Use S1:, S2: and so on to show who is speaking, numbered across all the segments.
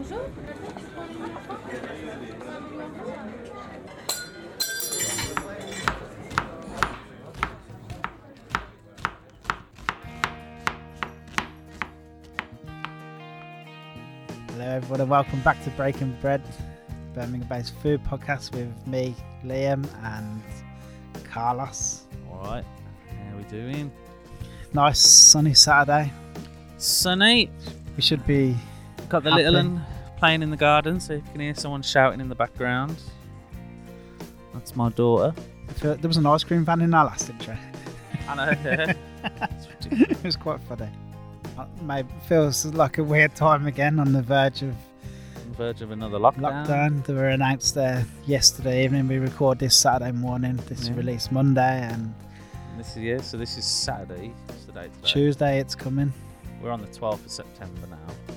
S1: Bonjour.
S2: Hello, everyone, and welcome back to Breaking Bread, Birmingham based food podcast with me, Liam, and Carlos.
S3: All right, how we doing?
S2: Nice sunny Saturday.
S3: Sunny.
S2: We should be.
S3: Got the
S2: Happy.
S3: little one playing in the garden, so if you can hear someone shouting in the background, that's my daughter.
S2: There was an ice cream van in our last intro.
S3: I know. Yeah.
S2: It was quite funny. Uh, Maybe feels like a weird time again on the verge of
S3: On the verge of another lockdown.
S2: lockdown. They were announced there yesterday evening. We record this Saturday morning. This is released Monday, and
S3: And This is yeah. So this is Saturday. What's the date today?
S2: Tuesday it's coming.
S3: We're on the 12th of September now.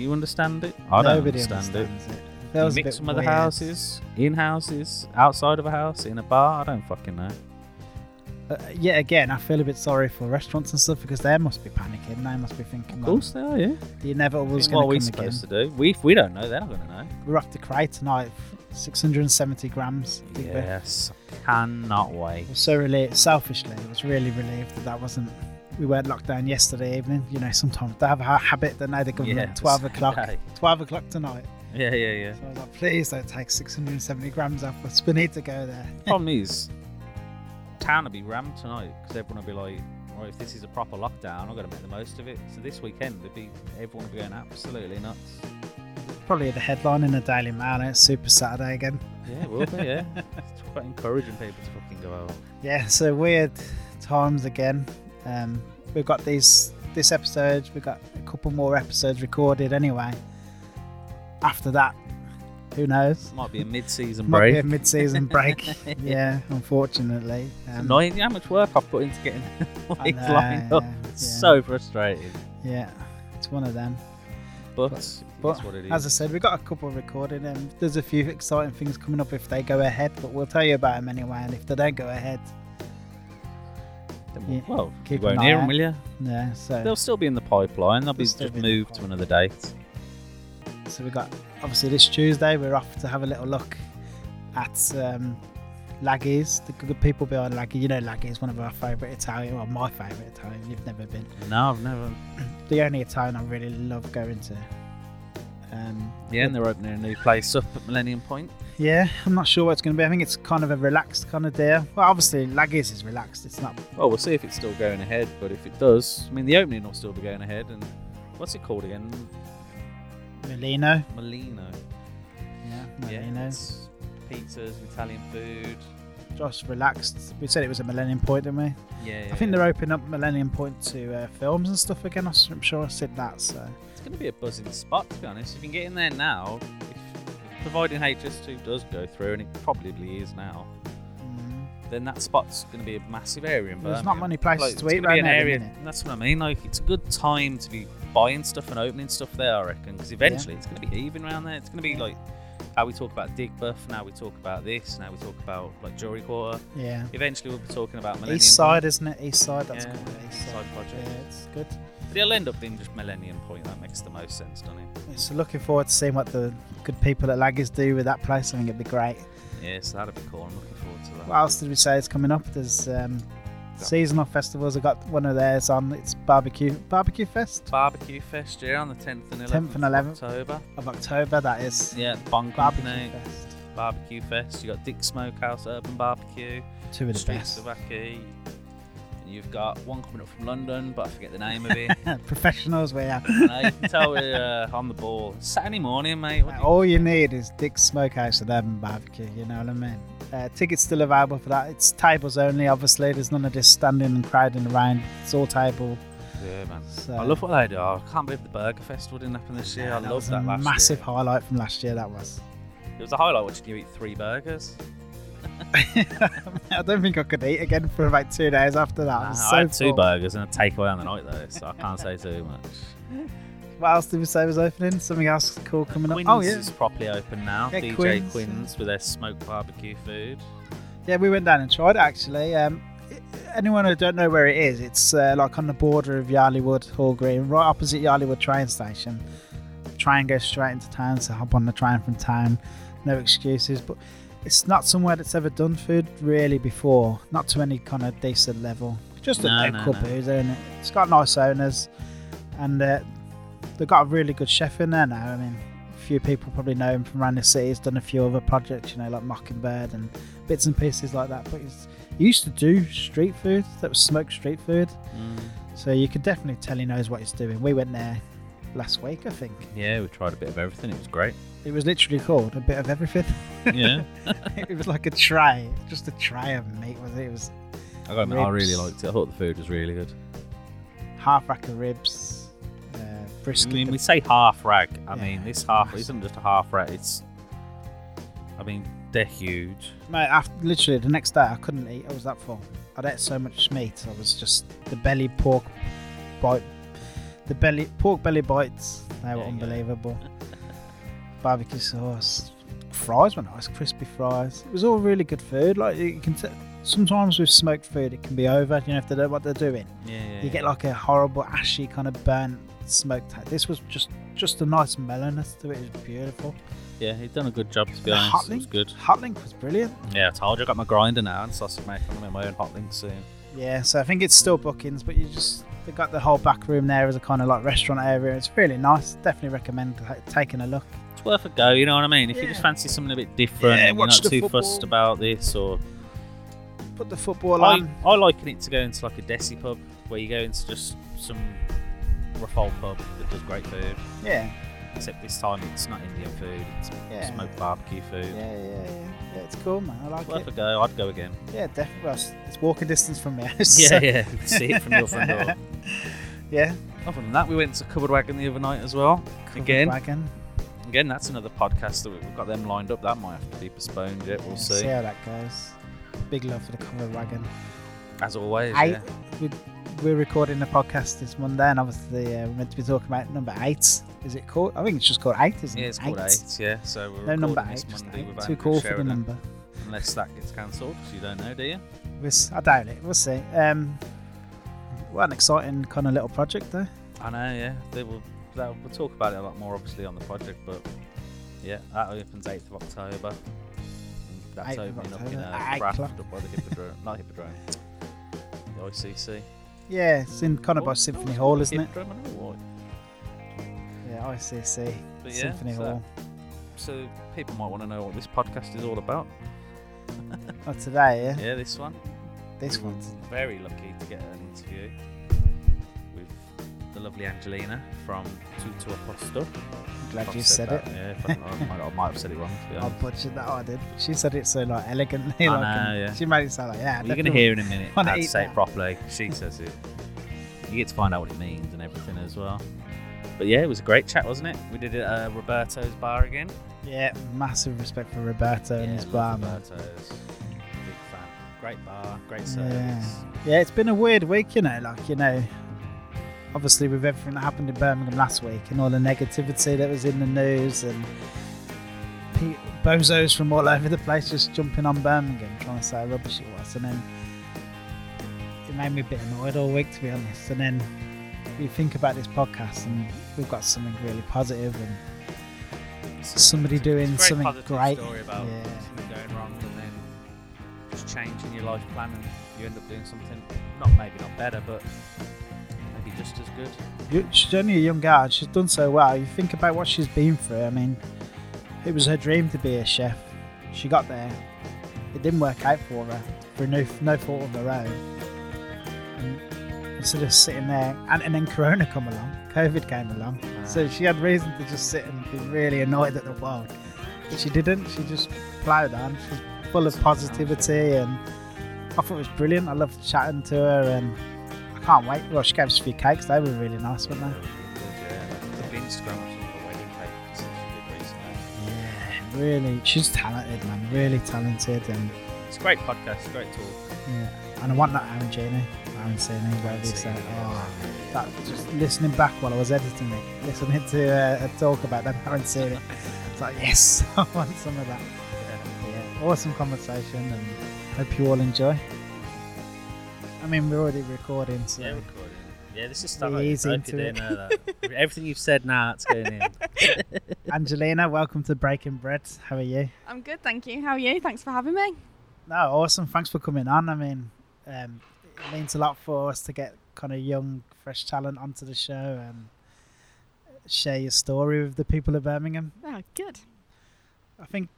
S3: Do you understand it? I don't
S2: Nobody
S3: understand it.
S2: understands it.
S3: You
S2: Feels a
S3: mix
S2: bit
S3: them with the
S2: weird.
S3: houses, in houses, outside of a house, in a bar. I don't fucking know.
S2: Uh, yet again, I feel a bit sorry for restaurants and stuff because they must be panicking. They must be thinking,
S3: Of course they are. Yeah.
S2: the inevitable is
S3: what
S2: going
S3: are we
S2: to come again.
S3: supposed to do? We if we don't know, they're not going to know.
S2: We're off to Cray tonight, 670 grams. Big beef.
S3: Yes, cannot wait.
S2: I was so relieved, selfishly, I was really relieved that that wasn't. We weren't locked down yesterday evening. You know, sometimes they have a habit that now the government
S3: Yeah,
S2: 12 o'clock,
S3: day.
S2: 12 o'clock tonight.
S3: Yeah, yeah, yeah.
S2: So I was like, please don't take 670 grams off us. We need to go there.
S3: Problem is, town will be rammed tonight because everyone will be like, "Well, if this is a proper lockdown, I've got to make the most of it." So this weekend, there'll be everyone will be going absolutely nuts.
S2: Probably the headline in the Daily Mail. It's Super Saturday again.
S3: Yeah, it will be. Yeah, it's quite encouraging people to fucking go out.
S2: Yeah, so weird times again. Um, we've got these this episode. We've got a couple more episodes recorded anyway. After that, who knows?
S3: Might be a mid-season
S2: Might
S3: break.
S2: be a mid-season break. yeah, unfortunately.
S3: It's
S2: Um,
S3: annoying how much work I've put into getting things
S2: know,
S3: lined up.
S2: yeah,
S3: It's
S2: yeah.
S3: so frustrating.
S2: yeah, it's one of them.
S3: But,
S2: But- But
S3: what it is.
S2: as I said, we've got a couple recorded, and there's a few exciting things coming up if they go ahead. But we'll tell you about them anyway. And if they don't go ahead, yeah,
S3: well,
S2: keep
S3: you won't hear them, will you?
S2: yeah. So
S3: They'll still be in the pipeline. They'll be
S2: They'll still
S3: just
S2: be
S3: moved to another date.
S2: So we got obviously this Tuesday we're off to have a little look at um, Laghi's, the good people behind Laghi. You know Laghi is one of our favourite Italian, well my favourite Italian. You've never been.
S3: No, I've never.
S2: The only Italian I really love going to. Um,
S3: Yeah, and they're opening a new place up at Millennium Point.
S2: Yeah, I'm not sure what it's going to be. I think it's kind of a relaxed kind of deal. Well, obviously Laghi's is relaxed. It's not.
S3: Well, we'll see if it's still going ahead. But if it does, I mean, the opening will still be going ahead. And what's it called again?
S2: Molino.
S3: Molino.
S2: Yeah,
S3: Yeah,
S2: Molino.
S3: it's pizzas, Italian food.
S2: Just relaxed. We said it was a Millennium Point, didn't we?
S3: Yeah,
S2: I think they're opening up Millennium Point to uh, films and stuff again. I'm sure I said that. So.
S3: It's going to be a buzzing spot, to be honest. If you can get in there now, if, providing HS2 does go through, and it probably is now,
S2: Mm.
S3: then that spot's going to be a massive area in
S2: There's not many places
S3: Like,
S2: to eat
S3: gonna be
S2: around
S3: an
S2: there.
S3: area. That's what I mean. Like, it's a good time to be buying stuff and opening stuff there. I reckon because eventually it's going to be heaving around there. It's going to be like how we talk about Digbeth. Now we talk about this. Now we talk about like Jewelry Quarter.
S2: Yeah.
S3: Eventually we'll be talking about Millennium
S2: East side,
S3: Point.
S2: isn't it? East side, that's
S3: Yeah,
S2: called. East
S3: Side
S2: side.
S3: project.
S2: Yeah, it's good.
S3: But it'll end up being just Millennium Point. That makes the most sense, doesn't it?
S2: So looking forward to seeing what the good people at Laggers do with that place. I think it'd be great.
S3: Yeah, so that'd be cool. I'm looking forward to that.
S2: What else did we say is coming up? There's um, seasonal festivals. I got one of theirs on. It's barbecue barbecue fest
S3: Barbecue Fest, yeah, on the 10th and 11th,
S2: 10th and
S3: of
S2: 11th.
S3: October.
S2: of October. That is
S3: Yeah, Bong
S2: barbecue
S3: Company,
S2: fest.
S3: Barbecue Fest. You got Dick Smokehouse Urban Barbecue.
S2: Two of the
S3: Streets
S2: best.
S3: of Aki. You've got one coming up from London, but I forget the name of it.
S2: Professionals, we are.
S3: and I can tell we're uh, on the ball. Saturday morning, mate.
S2: All you need is Dick's Smokehouse and Urban Barbecue. You know what I mean? Uh, tickets still available for that. It's tables only. Obviously, there's none of this standing and crowding around. It's all table.
S3: yeah, man.
S2: So
S3: I love what they do. I can't believe the Burger Festival didn't happen this year. I
S2: that
S3: love that last
S2: massive
S3: year.
S2: highlight from last year. That was.
S3: It was a highlight watching you eat three burgers.
S2: I don't think I could eat again for about two days after that. I
S3: I
S2: so
S3: had two
S2: full.
S3: burgers and a takeaway on the night though, so I can't say too much.
S2: What else did we say was opening? Something else cool coming
S3: Quinns
S2: up. Oh yeah,
S3: is properly open now.
S2: Yeah,
S3: DJ
S2: Quinns,
S3: Quinns, with their smoked barbecue food.
S2: yeah. We went down and tried it actually. Um, anyone who don't know where it is, it's uh, like on the border of Yardley Wood Hall Green, right opposite Yardley Wood train station. train goes straight into town, so hop on the train from town. No excuses, but it's not somewhere that's ever done food really before, not to any kind of decent level. Just a
S3: No, no,
S2: local
S3: no.
S2: and it? It's got nice owners, and uh, they've got a really good chef in there now. I mean, a few people probably know him from around the city. He's done a few other projects, you know, like Mockingbird and bits and pieces like that. But he's, he used to do street food, that was smoked street food.
S3: Mm.
S2: So you could definitely tell he knows what he's doing. We went there last week, I think.
S3: Yeah, we tried a bit of everything. It was great.
S2: It was literally called a bit of everything.
S3: Yeah.
S2: it was like a tray, just a tray of meat. Was it? It was
S3: I got. I really liked it. I thought the food was really good.
S2: half rack of ribs, uh,
S3: I mean, we say half rack. I
S2: Yeah,
S3: mean, this half isn't just a half rack. It's. I mean, they're huge.
S2: Mate, after, literally the next day I couldn't eat. I was that full. I'd ate so much meat. I was just the belly pork bite, the belly pork belly bites. They were
S3: There you go.
S2: Barbecue sauce, fries were nice, crispy fries. It was all really good food. Like you can. T- sometimes with smoked food, it can be over. You know if they know what they're doing.
S3: Yeah. yeah
S2: You get like a horrible ashy kind of burnt smoked. ta- This was just just a nice mellowness to it. It was beautiful.
S3: Yeah, he'd done a good job to be honest.
S2: hot
S3: It was good.
S2: hot link was brilliant.
S3: Yeah, I told you I got my grinder now and sausage maker. I'm gonna my own hot links soon.
S2: Yeah, so I think it's still bookings, but you just they got the whole back room there as a kind of like restaurant area. It's really nice. Definitely recommend ta- taking a look.
S3: It's worth a go. You know what I mean? If you just fancy something a bit different,
S2: Yeah,
S3: you're not too
S2: football.
S3: fussed about this, or
S2: Put the football
S3: I,
S2: on.
S3: I liken it to go into like a desi pub where you go into just some rough old pub that does great food.
S2: Yeah,
S3: Except this time it's not Indian food; it's
S2: Yeah.
S3: smoked barbecue food.
S2: yeah, yeah. Yeah, it's cool, man. I like
S3: Worth
S2: it.
S3: Worth a go. I'd go again.
S2: Yeah, definitely. Well, it's- it's walking distance from my house.
S3: Yeah,
S2: so-
S3: yeah. You can see it from your front door.
S2: yeah.
S3: Other than that, we went to Covered Wagon the other night as well.
S2: Covered
S3: Again,
S2: wagon.
S3: Again, that's another podcast that we- we've got them lined up. That might have to be postponed yet. We'll
S2: Yeah,
S3: see.
S2: how that goes. Big love for the covered wagon.
S3: As always,
S2: Eight.
S3: yeah.
S2: We, we're recording the podcast this Monday, and obviously uh, we're meant to be talking about number eight. Is it called? I think it's just called eight, isn't
S3: Yeah,
S2: it?
S3: it's called eight. Yeah, so we're
S2: No number
S3: recording
S2: eight.
S3: this Monday
S2: eight. Too cool for the number.
S3: unless that gets cancelled. 'cause you don't know, do you?
S2: I doubt it. We'll see. Um, what an exciting kind of little project, though.
S3: I know. Yeah, they will. That, we'll talk about it a lot more, obviously, on the project. But yeah, that opens eighth of October. That's
S2: 8th
S3: opening up in
S2: eight
S3: Bradford up by the Hippodrome, not Hippodrome, the ICC.
S2: Yeah, it's in kind of by
S3: Oh,
S2: Symphony
S3: oh,
S2: Hall, isn't it?
S3: Hippodrome, I don't know why.
S2: Yeah, ICC.
S3: But yeah,
S2: Symphony
S3: so,
S2: Hall.
S3: so people might want to know what this podcast is all about.
S2: Oh, today, yeah.
S3: Yeah, this one.
S2: This one's.
S3: very lucky to get an interview the lovely Angelina from Tutu Aposto.
S2: I'm glad
S3: I've
S2: you said it.
S3: that, Yeah, I, I, might, I might have said it wrong.
S2: I butchered that. Oh, I did. She said it so like elegantly.
S3: I
S2: like,
S3: know, yeah.
S2: She made it sound like yeah.
S3: Well, you're going to hear in a minute how to say
S2: that.
S3: it properly. She says it. You get to find out what it means and everything as well. But yeah, it was a great chat, wasn't it? We did it at uh, Roberto's bar again.
S2: Yeah, massive respect for Roberto and his bar, man.
S3: Roberto's. Big fan. Great bar, great service.
S2: Yeah.
S3: service.
S2: Yeah, it's been a weird week, you know. Like you know, obviously with everything that happened in Birmingham last week and all the negativity that was in the news and pe- bozos from all over the place just jumping on Birmingham trying to say how rubbish it was, and then it made me a bit annoyed all week to be honest. And then we think about this podcast and we've got something really positive and somebody doing
S3: a
S2: something great.
S3: story about
S2: Yeah.
S3: something going wrong and then just changing your life plan and you end up doing something not maybe not better but just as good.
S2: She's only a young girl. She's done so well. You think about what she's been through. I mean, it was her dream to be a chef. She got there. It didn't work out for her for no no fault of her own. And instead of sitting there, and, and then Corona come along, COVID came along, so ah. she had reason to just sit and be really annoyed at the world. But she didn't. She just ploughed on. She's full of positivity, and I thought it was brilliant. I loved chatting to her, and can't wait. Well, she gave us a few cakes. They were really nice, weren't they?
S3: The Instagram of some the wedding cakes that she did recently.
S2: Yeah, really. She's talented, man. Really talented, and
S3: It's a great podcast, great talk.
S2: yeah. And I want that Aaron Genie, arancini, whatever you say. Oh, that just listening back while I was editing it, listening to uh, a talk about that arancini. It's like yes, I want some of that. Yeah, awesome conversation, and hope you all enjoy. I mean, we're already recording, so
S3: Yeah, recording. Yeah, this is
S2: Be
S3: starting.
S2: easy
S3: I
S2: into
S3: didn't
S2: it.
S3: know that. Everything you've said now, it's going in.
S2: Angelina, welcome to Breaking Bread. How are you?
S1: I'm good, thank you. How are you? Thanks for having me.
S2: No, awesome. Thanks for coming on. I mean, um, it means a lot for us to get kind of young, fresh talent onto the show and share your story with the people of Birmingham.
S1: Oh, good.
S2: I think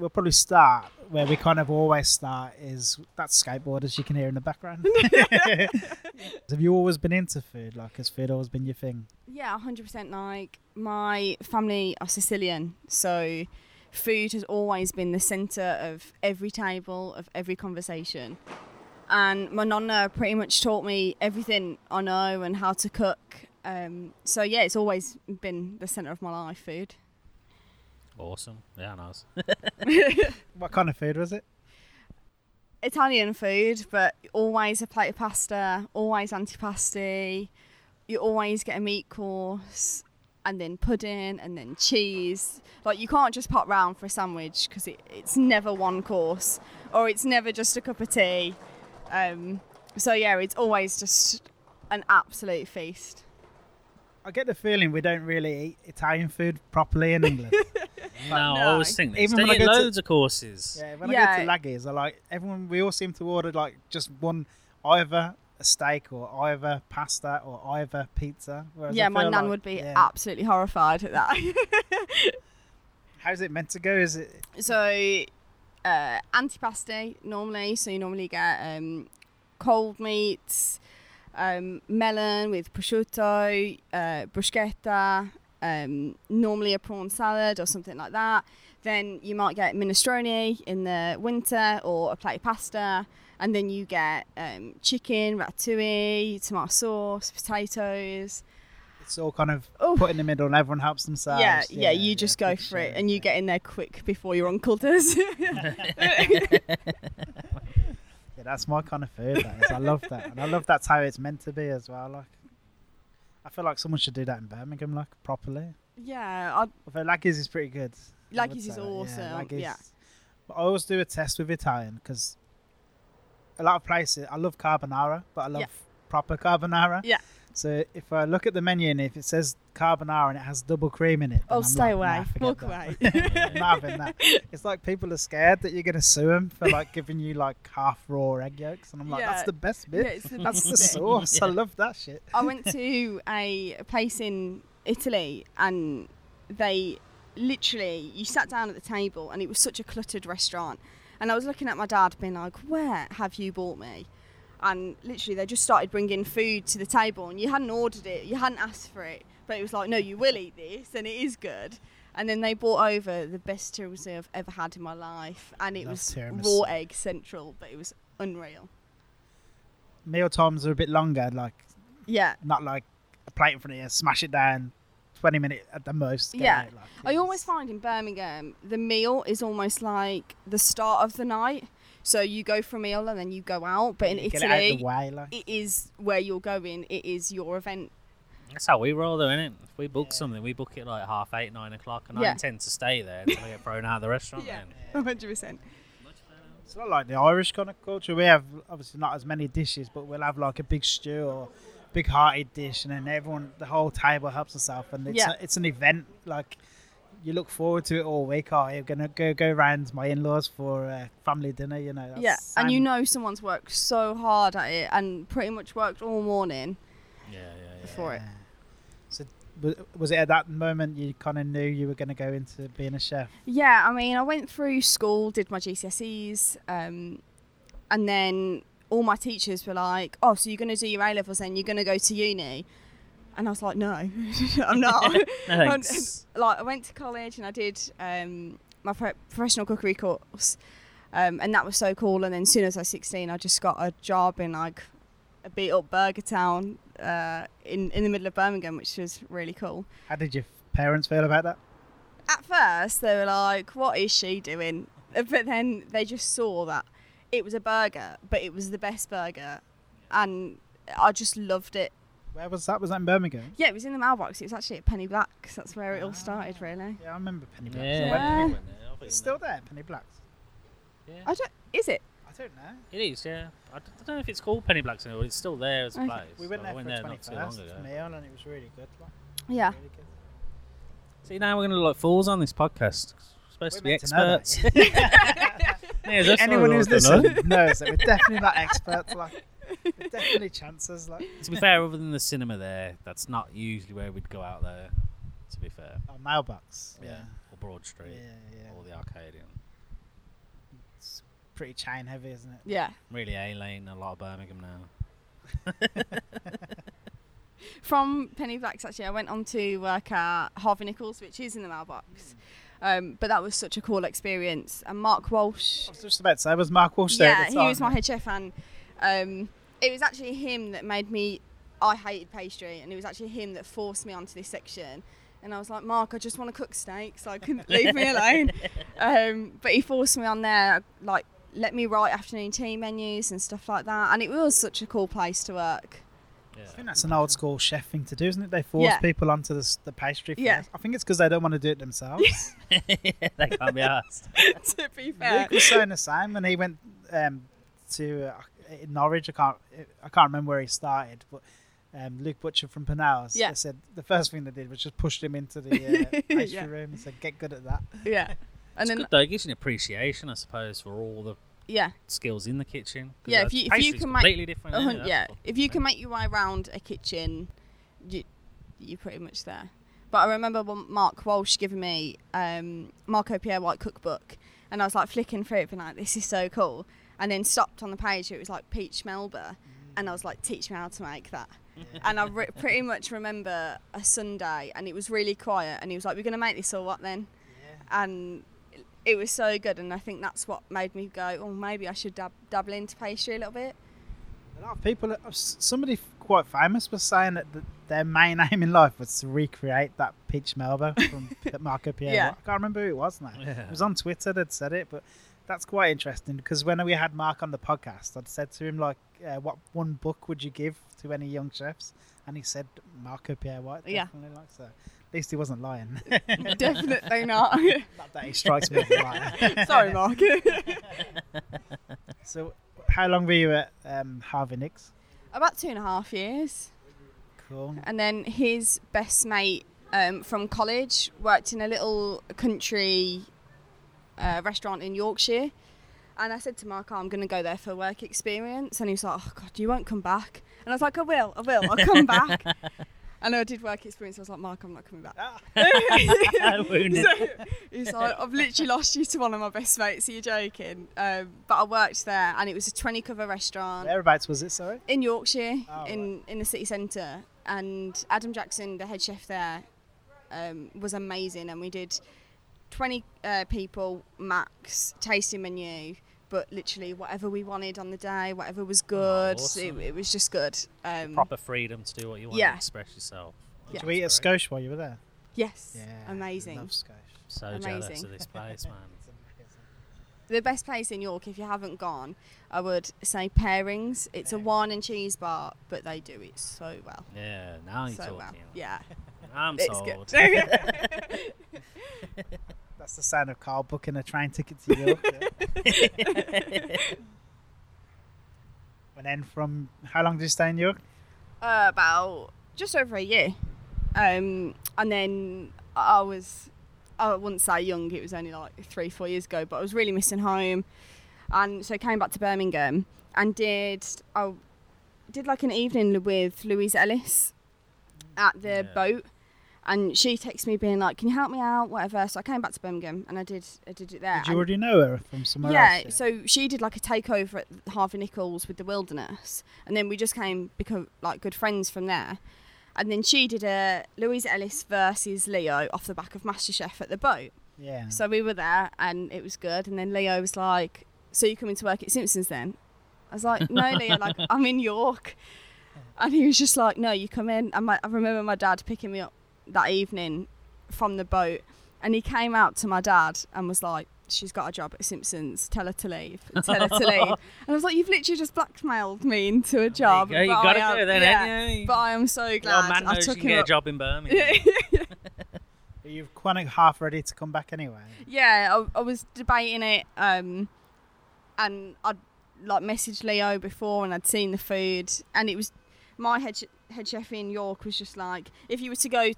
S2: we'll probably start where we kind of always start is that skateboard as you can hear in the background. Have you always been into food? Like, has food always been your thing?
S1: Yeah, 100% like my family are Sicilian, so food has always been the centre of every table, of every conversation. And my nonna pretty much taught me everything I know and how to cook. Um, so yeah, it's always been the centre of my life, food.
S3: Awesome. Yeah, nice.
S2: What kind of food was it?
S1: Italian food, but always a plate of pasta, always antipasti. You always get a meat course, and then pudding, and then cheese. Like you can't just pop round for a sandwich because it, it's never one course, or it's never just a cup of tea. Um, so yeah, it's always just an absolute feast.
S2: I get the feeling we don't really eat Italian food properly in England.
S3: No, I
S1: No.
S3: always think this.
S2: Even
S3: They
S2: when I
S3: get
S2: go to-
S3: loads of courses.
S2: yeah, when I
S1: Yeah.
S2: go to Laghi's, I like everyone. We all seem to order like just one, either a steak or either pasta or either pizza. Whereas I
S1: yeah, my
S2: feel
S1: nan
S2: like-
S1: would be
S2: yeah.
S1: absolutely horrified at that.
S2: How's it meant to go? Is it
S1: So, uh, antipasti normally. So you normally get um, cold meats, um, melon with prosciutto, uh, bruschetta, um, normally a prawn salad or something like that. Then you might get minestrone in the winter or a plate of pasta. And then you get um, chicken, ratatouille, tomato sauce, potatoes.
S2: it's all kind of
S1: Oh.
S2: put in the middle and everyone helps themselves?
S1: yeah, yeah, you just go for it and you
S2: yeah.
S1: get in there quick before your uncle does.
S2: Yeah, that's my kind of food. That is. I love that, and I love that's how it's meant to be as well. Like, I feel like someone should do that in Birmingham, like properly.
S1: yeah, I,
S2: Although Laghi's is pretty good.
S1: Laghi's is awesome,
S2: Laghi's-
S1: yeah.
S2: But I always do a test with Italian because a lot of places I love carbonara, but I love
S1: Yeah.
S2: proper carbonara.
S1: Yeah.
S2: So if I look at the menu and if it says carbonara and it has double cream in it,
S1: Oh, stay
S2: like,
S1: away.
S2: Nah,
S1: Walk away.
S2: I'm not having that. It's like people are scared that you're going to sue them for like giving you like half raw egg yolks, and I'm like, that's the best
S1: yeah,
S2: bit.
S1: it's the
S2: That's the
S1: bit.
S2: sauce. I love that shit.
S1: I went to a place in Italy and they literally you sat down at the table and it was such a cluttered restaurant and I was looking at my dad being like where have you bought me and literally they just started bringing food to the table and you hadn't ordered it you hadn't asked for it but it was like no you will eat this and it is good and then they brought over the best tiramisu I've ever had in my life and it
S2: Love
S1: was
S2: tiramisu.
S1: raw egg central but it was unreal
S2: Meal times are a bit longer, like
S1: yeah
S2: not like a plate in front of you, smash it down, 20 minutes at the most.
S1: Yeah.
S2: out, like,
S1: I always find in Birmingham the meal is almost like the start of the night. So you go for a meal and then you go out. But in
S2: you get it out
S1: Italy,
S2: the way, like.
S1: it is where you're going. It is your event.
S3: That's how we roll, though, isn't it? If we book something, we book it like half eight, nine o'clock, and I
S1: Yeah.
S3: intend to stay there until I get thrown out of the restaurant.
S1: Yeah.
S3: Then.
S1: 100%.
S2: It's not like the Irish kind of culture. We have obviously not as many dishes, but we'll have like a big stew or big hearty dish, and then everyone, the whole table helps itself, and it's
S1: Yeah.
S2: a, it's an event. Like you look forward to it all week. Oh, you're gonna go go round my in-laws for uh, family dinner. You know. That's
S1: Yeah. And you know someone's worked so hard at it and pretty much worked all morning
S3: Yeah, yeah, yeah.
S1: for it.
S2: So was, was it at that moment you kind of knew you were going to go into being a chef?
S1: Yeah, I mean, I went through school, did my GCSEs, um, and then all my teachers were like, "Oh, so you're going to do your A levels, then you're going to go to uni?" And I was like, "No, I'm not."
S3: No,
S1: And-
S3: thanks.
S1: like, I went to college and I did um, my pro- professional cookery course, um, and that was so cool. And then, as soon as I was 16, I just got a job in like a beat up burger town uh, in in the middle of Birmingham, which was really cool.
S2: How did your parents feel about that?
S1: at first they were like, "What is she doing?" But then they just saw that it was a burger, but it was the best burger, and I just loved it.
S2: Where was that? Was that in Birmingham?
S1: Yeah, it was in the mailbox. It was actually at Penny Black's. That's where it all ah. started, really.
S2: Yeah, I remember Penny Blacks.
S3: Yeah,
S2: I
S1: Yeah.
S3: we went there. I think
S2: It's still there, Penny Blacks.
S3: Yeah.
S1: I don't. Is it?
S2: I don't know.
S3: It is, yeah. I d- I don't know if it's called Penny Blacks anymore. It's still there as a
S1: Okay.
S3: place.
S2: We went
S3: I
S2: there
S3: went
S2: for
S3: there
S2: twenty
S3: not too long
S2: first
S3: ago.
S2: meal, and it was really good. Like,
S1: Yeah.
S2: really good.
S3: See, now we're going to look like fools on this podcast. We're supposed to be
S2: We're meant to know
S3: experts.
S2: that,
S3: Yeah, that's
S2: Anyone
S3: what
S2: who's
S3: we're gonna
S2: listening knows that we're definitely not experts. Like, we're definitely chances. Like,
S3: To be fair, other than the cinema there, that's not usually where we'd go out there. To be fair,
S2: our mailbox.
S3: yeah,
S2: Yeah,
S3: or Broad Street,
S2: yeah.
S3: or the Arcadian.
S2: It's pretty chain heavy, isn't it?
S1: Yeah.
S3: Really, A Lane, a lot of Birmingham now.
S1: From Penny Blacks, actually, I went on to work at Harvey Nichols, which is in the mailbox. Um, but that was such a cool experience. And Mark Walsh,
S2: I was just about to say, was Mark Walsh there
S1: yeah,
S2: at
S1: he
S2: the time?
S1: was my head chef, and um, it was actually him that made me. I hated pastry, and it was actually him that forced me onto this section. And I was like, Mark, I just want to cook steaks. I couldn't leave me alone. Um, but he forced me on there, like let me write afternoon tea menus and stuff like that. And it was such a cool place to work.
S3: Yeah.
S2: I think that's an old school chef thing to do, isn't it? They force
S1: Yeah.
S2: people onto the, the pastry.
S1: Yeah.
S2: I think it's because they don't want to do it themselves.
S3: they can't be asked.
S1: to be fair,
S2: Luke was saying the same when he went um, to uh, in Norwich. I can't I can't remember where he started, but um, Luke Butcher from Pinellas.
S1: Yeah.
S2: They said the first thing they did was just pushed him into the uh, pastry
S1: Yeah.
S2: room and said, "Get good at that."
S1: yeah. And
S3: It's
S1: then
S3: good though. It gives you an appreciation, I suppose, for all the
S1: yeah,
S3: skills in the kitchen.
S1: Yeah,
S3: uh,
S1: if you- if you
S3: pastry's
S1: can make-
S3: different.
S1: a
S3: isn't
S1: hun-
S3: it? That's
S1: yeah. If you can make your way around a kitchen, you you're pretty much there. But I remember Mark Walsh giving me um, Marco Pierre White cookbook, and I was like flicking through it, being like, "This is so cool." And then stopped on the page. It was like peach melba, and I was like, "Teach me how to make that." and I re- pretty much remember a Sunday, and it was really quiet, and he was like, "We're gonna make this or what then?" And it was so good, and I think that's what made me go, "Oh, maybe I should dab- dabble into pastry a little bit."
S2: A lot of people, uh, somebody quite famous was saying that th- their main aim in life was to recreate that peach melba from P- Marco Pierre.
S1: Yeah.
S2: I can't remember who it was now.
S3: Yeah.
S2: It was on Twitter that said it, but that's quite interesting because when we had Mark on the podcast, I'd said to him like, uh, "What one book would you give to any young chefs?" And he said Marco Pierre White.
S1: Yeah.
S2: Like so. At least he wasn't lying.
S1: Definitely not.
S2: Not that he strikes me as a liar.
S1: Sorry, Mark.
S2: So, how long were you at um, Harvey Nicks?
S1: About two and a half years.
S2: Cool.
S1: And then his best mate um, from college worked in a little country uh, restaurant in Yorkshire. And I said to Mark, oh, I'm going to go there for work experience. And he was like, oh, God, you won't come back. And I was like, I will, I will, I'll come back. and I did work experience. I was like, Mark, I'm not coming back.
S3: Wounded.
S1: So he's like, I've literally lost you to one of my best mates. Are you joking? Um, but I worked there, and it was a 20 cover restaurant
S2: Whereabouts was it? Sorry.
S1: in Yorkshire,
S2: Oh,
S1: in in the city centre. And Adam Jackson, the head chef there, um, was amazing. And we did 20 uh, people max tasting menu. But literally, whatever we wanted on the day, whatever was good,
S3: awesome.
S1: it, it was just good. Um,
S3: Proper freedom to do what you want
S1: Yeah.
S3: to express yourself.
S1: Yeah.
S2: Did you eat at
S3: Great.
S2: Skosh while you were there?
S1: yes,
S2: Yeah.
S1: amazing.
S2: Love Skosh.
S3: So jealous
S1: Amazing.
S3: of this place, man.
S1: The best place in York, if you haven't gone, I would say Pairings. It's a wine and cheese bar, but they do it so well.
S3: Yeah, now you're
S1: so
S3: talking.
S1: well. Yeah,
S3: I'm
S1: it's
S3: sold.
S1: good.
S2: That's the sound of Carl booking a train ticket to York. and then from how long did you stay in York?
S1: uh, about just over a year. Um, and then I was, I wouldn't say young, it was only like three, four years ago, but I was really missing home. And so I came back to Birmingham and did, I did like an evening with Louise Ellis at the
S3: Yeah.
S1: boat. And she texted me being like, "Can you help me out? Whatever." So I came back to Birmingham and I did, I did it there.
S2: Did you
S1: And-
S2: already know her from somewhere
S1: yeah,
S2: else?
S1: so she did like a takeover at Harvey Nichols with the Wilderness, and then we just came become like good friends from there. And then she did a Louise Ellis versus Leo off the back of MasterChef at the boat.
S2: Yeah.
S1: So we were there, and it was good. And then Leo was like, "So you coming to work at Simpsons then?" I was like, "No, Leo, like I'm in York." And he was just like, "No, you come in." And my, I remember my dad picking me up that evening from the boat, and he came out to my dad and was like, "She's got a job at Simpsons. Tell her to leave. Tell her to leave." And I was like, "You've literally just blackmailed me into a job."
S3: Yeah, you
S1: but
S3: got
S1: I
S3: to
S1: am-
S3: then,
S1: yeah.
S3: ain't?
S1: But I am so
S3: Your
S1: glad
S3: man
S1: I
S3: knows you
S1: took
S3: can
S1: him
S3: get a job in Birmingham.
S2: Are you kind of half ready to come back anyway?
S1: yeah, I, I was debating it, um, and I'd like messaged Leo before and I'd seen the food and it was my head head chef in York was just like if you were to go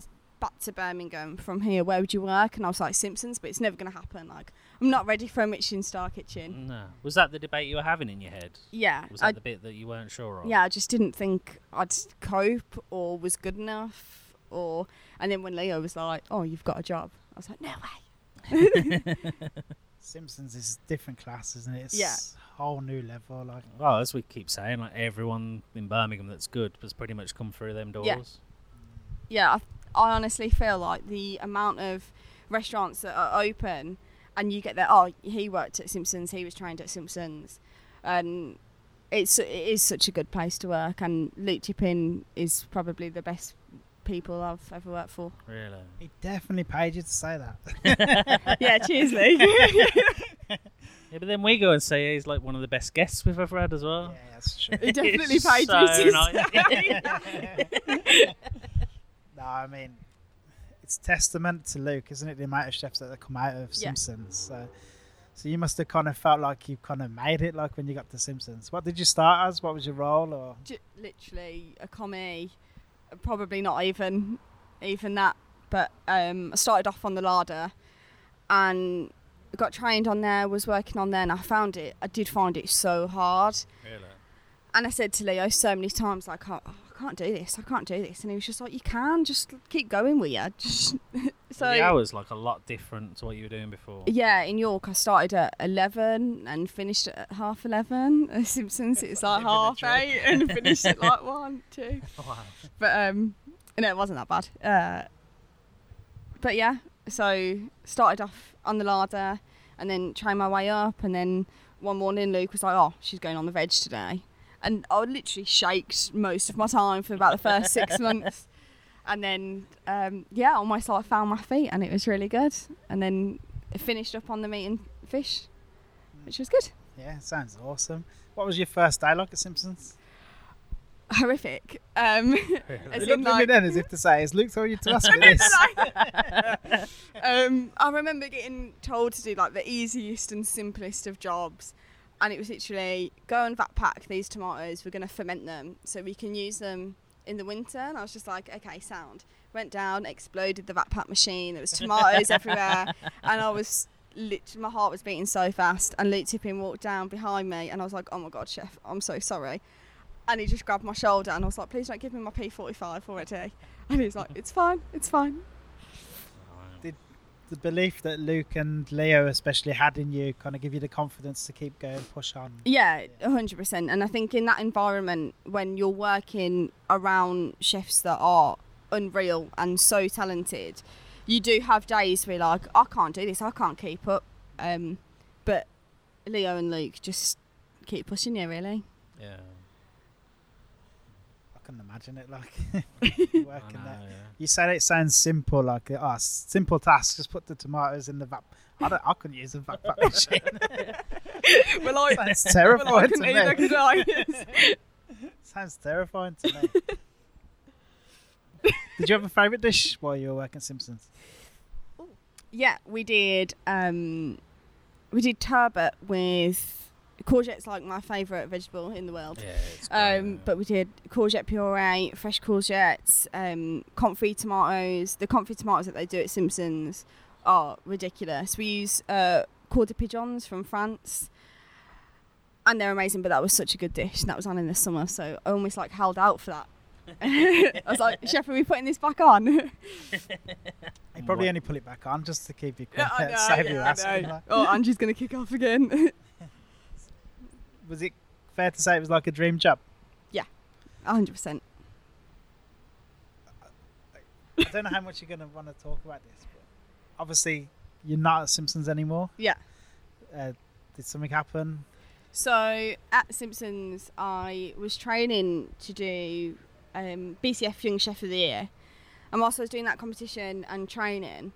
S1: back to Birmingham from here where would you work and I was like Simpsons but it's never going to happen like I'm not ready for a Michelin star kitchen
S4: No. Was that the debate you were having in your head?
S1: yeah
S4: Was that
S1: I,
S4: the bit that you weren't sure of?
S1: yeah I just didn't think I'd cope or was good enough or and then when Leo was like oh you've got a job I was like no way
S2: Simpsons is different class, isn't it? It's
S1: Yeah.
S2: a whole new level. Like
S4: Well, as we keep saying, like everyone in Birmingham that's good has pretty much come through them doors.
S1: Yeah. yeah, I, I honestly feel like the amount of restaurants that are open and you get there, oh, he worked at Simpsons, he was trained at Simpsons. And it's it is such a good place to work and Luke Tipping is probably the best people I've ever worked for.
S4: Really.
S2: he definitely paid you to say that.
S1: yeah, cheers Luke.
S4: Yeah, but then we go and say he's like one of the best guests we've ever had as well.
S2: yeah, that's true.
S1: He definitely paid
S4: so
S1: me to
S4: nice.
S2: No, I mean, it's testament to Luke, isn't it? The amount of chefs that have come out of
S1: Yeah.
S2: Simpsons. So, so you must have kind of felt like you kind of made it, like when you got to Simpsons. What did you start as? What was your role? Or
S1: J- literally a commis, probably not even even that. But um, I started off on the larder, and got trained on there. Was working on there, and I found it. I did find it so hard.
S4: Really.
S1: And I said to Leo so many times, like, oh, I can't do this. I can't do this. And he was just like, you can. Just keep going with you. Just so
S4: the hours like a lot different to what you were doing before.
S1: yeah, in York, I started at 11 and finished at half 11. At Simpsons, it's like half 8 and finished at like 1, 2.
S4: Wow.
S1: But, um, no, it wasn't that bad. Uh, but yeah, so started off on the larder and then trained my way up. And then one morning, Luke was like, oh, she's going on the veg today. And I literally shaked most of my time for about the first six months. And then, um, yeah, almost like I found my feet and it was really good. And then it finished up on the meat and fish, which was good.
S2: yeah, sounds awesome. What was your first day like at Simpsons?
S1: Horrific. Um, as
S2: You
S1: in,
S2: at me
S1: like,
S2: then as if to say, "Is Luke told you to ask me this?"
S1: um, I remember getting told to do like the easiest and simplest of jobs, and it was literally go and vat pack these tomatoes. We're going to ferment them so we can use them in the winter. And I was just like, okay, sound. Went down, exploded the vat pack machine. There was tomatoes everywhere, and I was literally my heart was beating so fast. And Luke Tipping walked down behind me, and I was like, oh my god, chef, I'm so sorry. And he just grabbed my shoulder, and I was like, please don't give me my P45 already. And he's like, it's fine, it's fine.
S2: The belief that Luke and Leo especially had in you kind of give you the confidence to keep going, push on.
S1: Yeah, hundred percent. And I think in that environment, when you're working around chefs that are unreal and so talented, you do have days where you're like, I can't do this, I can't keep up. Um, but Leo and Luke just keep pushing you, really.
S4: Yeah.
S2: I couldn't imagine it like working
S4: know,
S2: there.
S4: yeah.
S2: You said it sounds simple, like oh, simple task. Just put the tomatoes in the vat. I don't. I couldn't use a vat pack machine.
S1: well, I,
S2: Sounds terrifying to
S1: couldn't either,
S2: me.
S1: could I?
S2: Sounds terrifying to me. Did you have a favourite dish while you were working Simpsons?
S1: yeah, we did. Um, we did turbot with courgettes, like my favourite vegetable in the world.
S4: Yeah, it's great,
S1: Um,
S4: yeah.
S1: but we did courgette puree, fresh courgettes, um, confit tomatoes. The confit tomatoes that they do at Simpsons are ridiculous. We use uh, quarter pigeons from France, and they're amazing. But that was such a good dish, and that was on in the summer, so I almost like held out for that. I was like, Chef, are we putting this back on?
S2: You probably
S4: What-
S2: only pull it back on just to keep you
S1: Yeah, I
S2: quiet,
S1: know,
S2: save you
S1: yeah, I
S2: asking.
S1: know.
S2: like.
S1: oh, Angie's gonna kick off again.
S2: Was it fair to say it was like a dream job?
S1: Yeah, hundred percent.
S2: I don't know how much you're going to want to talk about this, but obviously you're not at Simpsons anymore.
S1: Yeah.
S2: Uh, did something happen?
S1: So at Simpsons, I was training to do um, BCF Young Chef of the Year. And whilst I was doing that competition and training,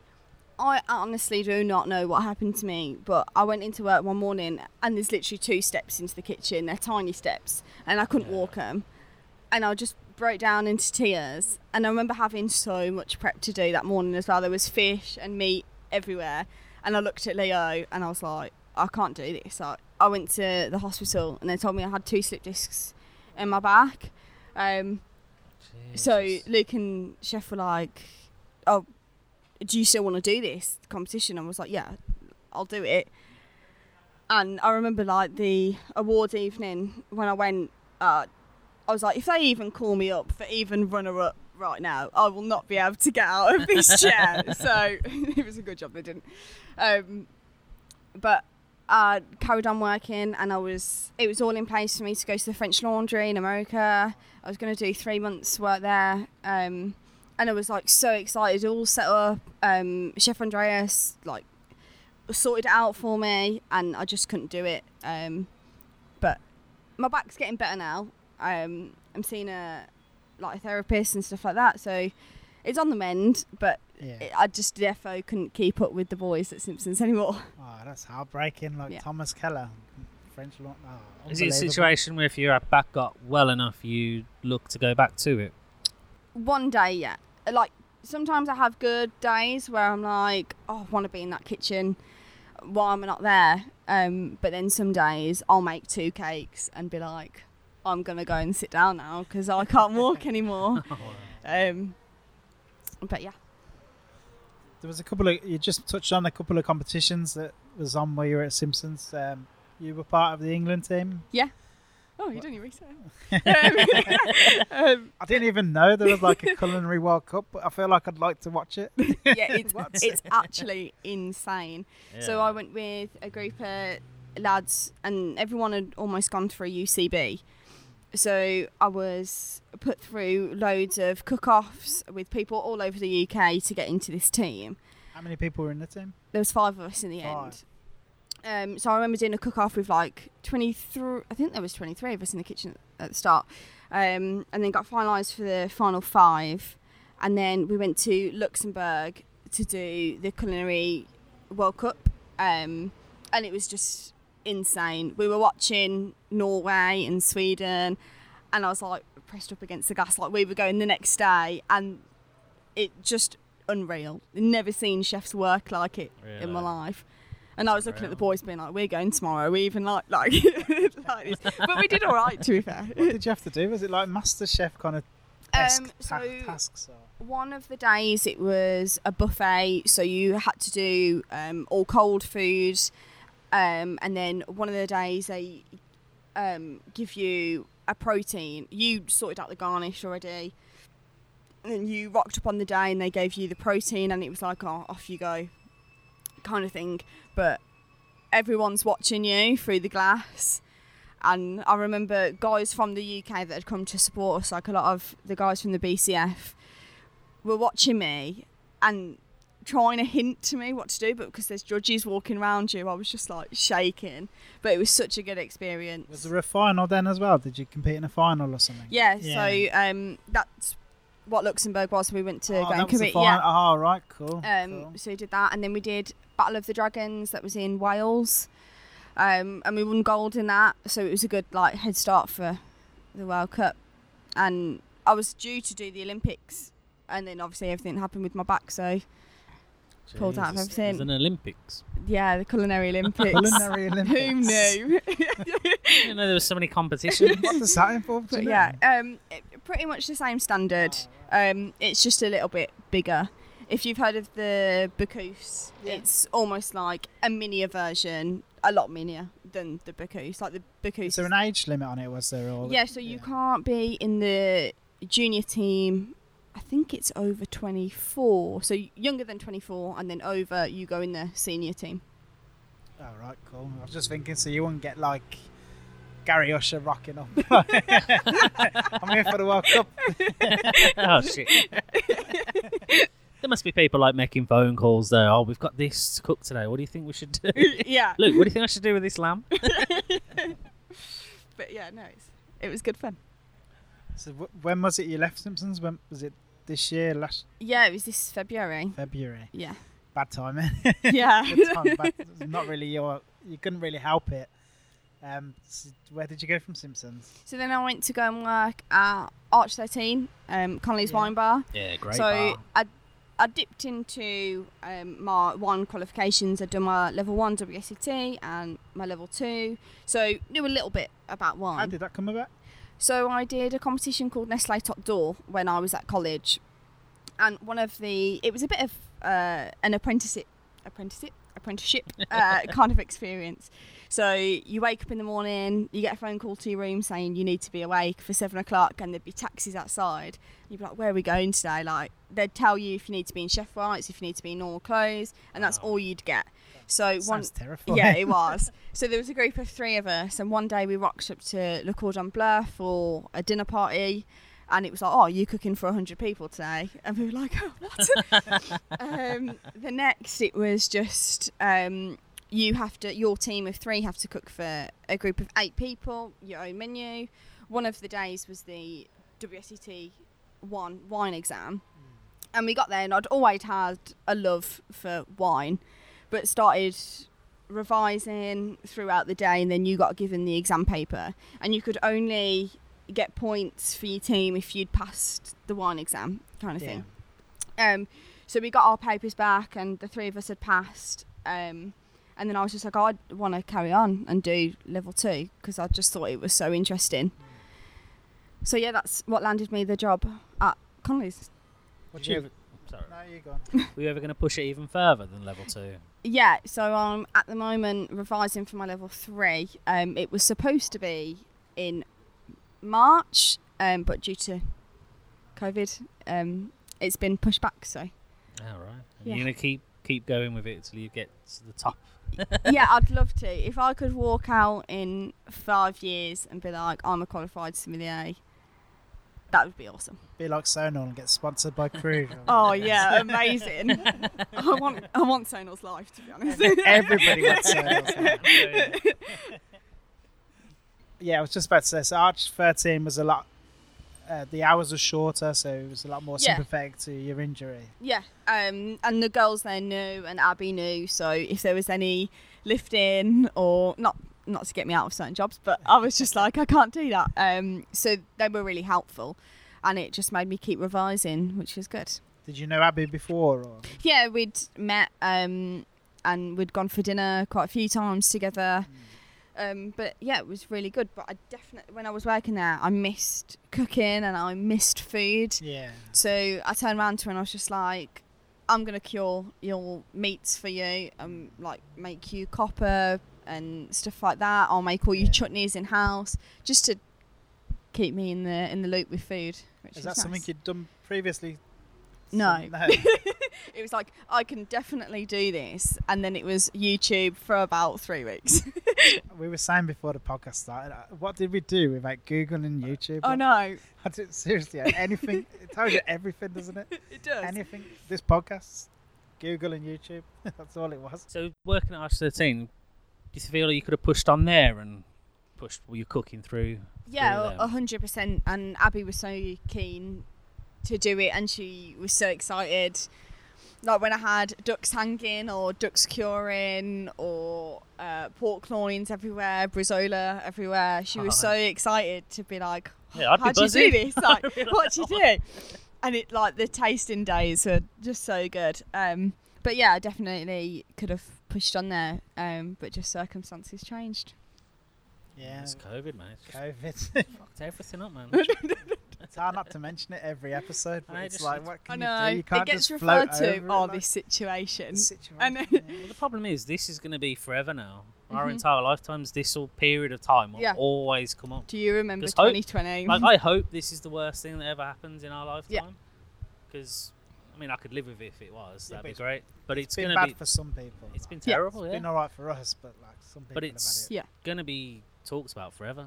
S1: I honestly do not know what happened to me. But I went into work one morning and there's literally two steps into the kitchen. They're tiny steps, and I couldn't walk them. And I just broke down into tears. And I remember having so much prep to do that morning as well. There was fish and meat everywhere. And I looked at Leo and I was like, I can't do this. I, I went to the hospital and they told me I had two slip discs in my back. Um, so. Luke and Chef were like, "Oh, do you still want to do this competition?" I was like, "Yeah, I'll do it." And I remember like the award evening when I went. Uh, I was like, if they even call me up for even runner up right now, I will not be able to get out of this chair. so it was a good job they didn't. Um, but I carried on working, and I was. It was all in place for me to go to the French Laundry in America. I was going to do three months work there, um, and I was like so excited. All set up. Um, Chef Andreas like sorted it out for me, and I just couldn't do it. Um, but my back's getting better now. Um, I'm seeing a like a therapist and stuff like that, so it's on the mend. But
S2: Yeah.
S1: it, I just defo couldn't keep up with the boys at Simpsons anymore.
S2: Oh, that's heartbreaking. Like
S1: Yeah.
S2: Thomas Keller, French law. Oh,
S4: Is it a situation where if your back got well enough, you look to go back to it?
S1: One day, yeah. Like sometimes I have good days where I'm like, oh, I want to be in that kitchen. Why am I not there? Um, but then some days I'll make two cakes and be like, I'm gonna go and sit down now because I can't walk anymore. Um, but yeah,
S2: There was a couple of you just touched on a couple of competitions that was on while you were at Simpsons. Um, you were part of the England team.
S1: Oh, you didn't even say. um,
S2: I didn't even know there was like a culinary World Cup, but I feel like I'd like to watch it.
S1: yeah, it's it's actually insane. So I went with a group of lads, and everyone had almost gone through a UCB. So I was put through loads of cook-offs with people all over the UK to get into this team.
S2: How many people were in the team?
S1: There was five of us in the
S2: Five.
S1: end. Um, so I remember doing a cook-off with like 23. I think there was 23 of us in the kitchen at the start, um, and then got finalised for the final five, and then we went to Luxembourg to do the culinary World Cup, um, and it was just insane. We were watching Norway and Sweden, and I was like pressed up against the gas like we were going the next day, and it just unreal. Never seen chefs work like it in my life. And I was looking at the boys, being like, "We're going tomorrow." We even like like, like this, but we did all right. To be fair,
S2: What did you have to do? Was it like Master Chef kind of task,
S1: Um,
S2: ta-
S1: so-
S2: tasks? Or?
S1: one of the days it was a buffet, so you had to do um, all cold food, um, and then one of the days they um, give you a protein. You sorted out the garnish already, and then you rocked up on the day, and they gave you the protein, and it was like, "Oh, off you go," kind of thing. But everyone's watching you through the glass. And I remember guys from the UK that had come to support us, like a lot of the guys from the BCF, were watching me and trying to hint to me what to do, but because there's judges walking around you, I was just like shaking. But it was such a good experience.
S2: Was there a final then as well? Did you compete in a final or something?
S1: yeah,
S2: Yeah.
S1: so um, that's what Luxembourg was. We went to
S2: oh,
S1: go and compete.
S2: final.
S1: Yeah.
S2: Oh, right, cool.
S1: Um,
S2: cool.
S1: So we did that, and then we did Battle of the Dragons. That was in Wales, um, and we won gold in that. So it was a good like head start for the World Cup. And I was due to do the Olympics, and then obviously everything happened with my back. So Pulled out of
S4: Jesus.
S1: everything.
S4: There's an Olympics.
S1: yeah, the culinary Olympics.
S2: Culinary Olympics.
S1: Who knew?
S4: I didn't know there was so many competitions.
S2: What does that involve?
S1: but yeah, um, it, pretty much the same standard. Um, it's just a little bit bigger. If you've heard of the Bocuse,
S2: Yeah.
S1: it's almost like a minier version, a lot minier than the Bocuse. Like the Bocuse.
S2: Is there an age limit on it? Was there? Or
S1: yeah, so you
S2: yeah.
S1: can't be in the junior team. I think it's over 24. So younger than 24, and then over, you go in the senior team.
S2: Oh right, cool. I was just thinking, so you wouldn't get like Gary Usher rocking up. I'm here for the World Cup.
S4: oh shit. there must be people like making phone calls there. Oh, we've got this to cook today. What do you think we should do?
S1: yeah.
S4: Luke, what do you think I should do with this lamb?
S1: But yeah, no, it's, it was good fun.
S2: So w- when was it you left Simpsons? When was it? This year, last
S1: Yeah, it was this February.
S2: February.
S1: Yeah.
S2: Bad timing.
S1: Yeah.
S2: Good time, bad- not really your. You couldn't really help it. Um, s where did you go from Simpsons?
S1: So then I went to go and work at Arch 13, um, Connolly's
S2: Yeah.
S1: Wine Bar.
S4: Yeah, great.
S1: so I I dipped into um, my one qualifications. I'd done my level one WSET and my level two, so knew a little bit about wine.
S2: How did that come about?
S1: So I did a competition called Nestle Toque d'Or when I was at college, and one of the it was a bit of uh, an apprenticeship, apprenticeship, apprenticeship uh, kind of experience. So you wake up in the morning, you get a phone call to your room saying you need to be awake for seven o'clock, and there'd be taxis outside. You'd be like, "Where are we going today?" Like they'd tell you if you need to be in chef whites, if you need to be in normal clothes, and that's
S3: Wow.
S1: all you'd get. So one
S2: terrifying.
S1: yeah, it was. So there was a group of three of us, and one day we rocked up to Le Cordon Bleu for a dinner party, and it was like, "Oh, you're cooking for hundred people today?" And we were like, oh, "What?" um, the next, it was just um, you have to. Your team of three have to cook for a group of eight people. Your own menu. One of the days was the WSET one wine exam, and we got there, and I'd always had a love for wine, but started revising throughout the day and then you got given the exam paper and you could only get points for your team if you'd passed the one exam kind of
S2: Yeah.
S1: thing um so we got our papers back and the three of us had passed um and then I was just like, oh, I want to carry on and do level two because I just thought it was so interesting. So yeah, that's what landed me the job at Connolly's.
S2: What
S4: Were you
S2: you?
S4: ever, sorry.
S2: No, you go on.
S4: Were you ever going to push it even further than level two?
S1: Yeah, so I'm at the moment revising for my level three. Um, it was supposed to be in March, um, but due to COVID, um, it's been pushed back. So
S4: All right.
S1: Yeah.
S4: You're going to keep keep going with it until you get to the top.
S1: yeah, I'd love to. If I could walk out in five years and be like, I'm a qualified sommelier, that would be awesome.
S2: Be like Sonal and get sponsored by Krug.
S1: Oh yeah, amazing. I want I want Sonal's life to be honest.
S2: Everybody wants Sonal's. Yeah, I was just about to say. So Arch 13 was a lot. Uh, the hours were shorter, so it was a lot more
S1: Yeah.
S2: sympathetic to your injury.
S1: Yeah, um, and the girls there knew, and Abby knew. So if there was any lifting or not, not to get me out of certain jobs, but I was just like, I can't do that. Um, so they were really helpful, and it just made me keep revising, which was good.
S2: Did you know Abby before? Or?
S1: Yeah, we'd met, um, and we'd gone for dinner quite a few times together. Um, but yeah, it was really good. But I definitely, when I was working there, I missed cooking and I missed food.
S2: Yeah.
S1: So I turned around to her and I was just like, I'm gonna cure your meats for you and like make you coppa and stuff like that. I'll make all your
S2: Yeah.
S1: chutneys in house just to keep me in the in the loop with food. Which
S2: Is that something you'd done previously?
S1: No.
S2: No.
S1: It was like I can definitely do this, and then it was YouTube for about three weeks.
S2: we were saying before the podcast started, uh, what did we do without Google and YouTube?
S1: I know
S2: I did, seriously, anything. it tells you everything, doesn't it?
S1: it does.
S2: Anything. This podcast, Google and YouTube. That's all it was.
S4: So working at Arch 13, do you feel you could have pushed on there and pushed were you cooking through?
S1: Yeah,
S4: through
S1: a hundred percent. And Abby was so keen to do it, and she was so excited. Like when I had ducks hanging, or ducks curing, or uh, pork loins everywhere, bresaola everywhere. She was so excited to be like,
S4: Yeah, I'd
S1: "How'd you
S4: buzzing."
S1: do this? Like, what'd you do?" And it like the tasting days were just so good. Um, but yeah, I definitely could have pushed on there, um, but just circumstances changed.
S2: Yeah.
S4: It's COVID, man. It's just
S2: COVID.
S4: fucked everything up, man.
S2: it's hard not to mention it every episode, but
S4: I
S2: it's like, what can
S1: I know
S2: you do? You can't
S1: it gets
S2: just
S1: referred to.
S2: over it
S1: Oh,
S2: like
S1: this situation.
S2: the situation.
S1: I know.
S2: yeah.
S4: well, the problem is, this is going to be forever now. Our
S1: Mhm.
S4: entire lifetimes, this whole period of time will
S1: Yeah.
S4: always come up.
S1: Do you remember
S4: Just hope-
S1: 2020?
S4: Like, I hope this is the worst thing that ever happens in our lifetime. Because, I mean, I could live with it if it was.
S2: Yeah,
S4: That'd be great. But it's,
S2: It's been
S4: going to
S2: bad
S4: be.
S2: for some people.
S4: It's been
S1: Yeah.
S4: terrible,
S2: It's
S4: yeah.
S2: been alright for us, but like some people
S4: But it's
S2: it.
S1: Yeah.
S4: going to be talked about forever.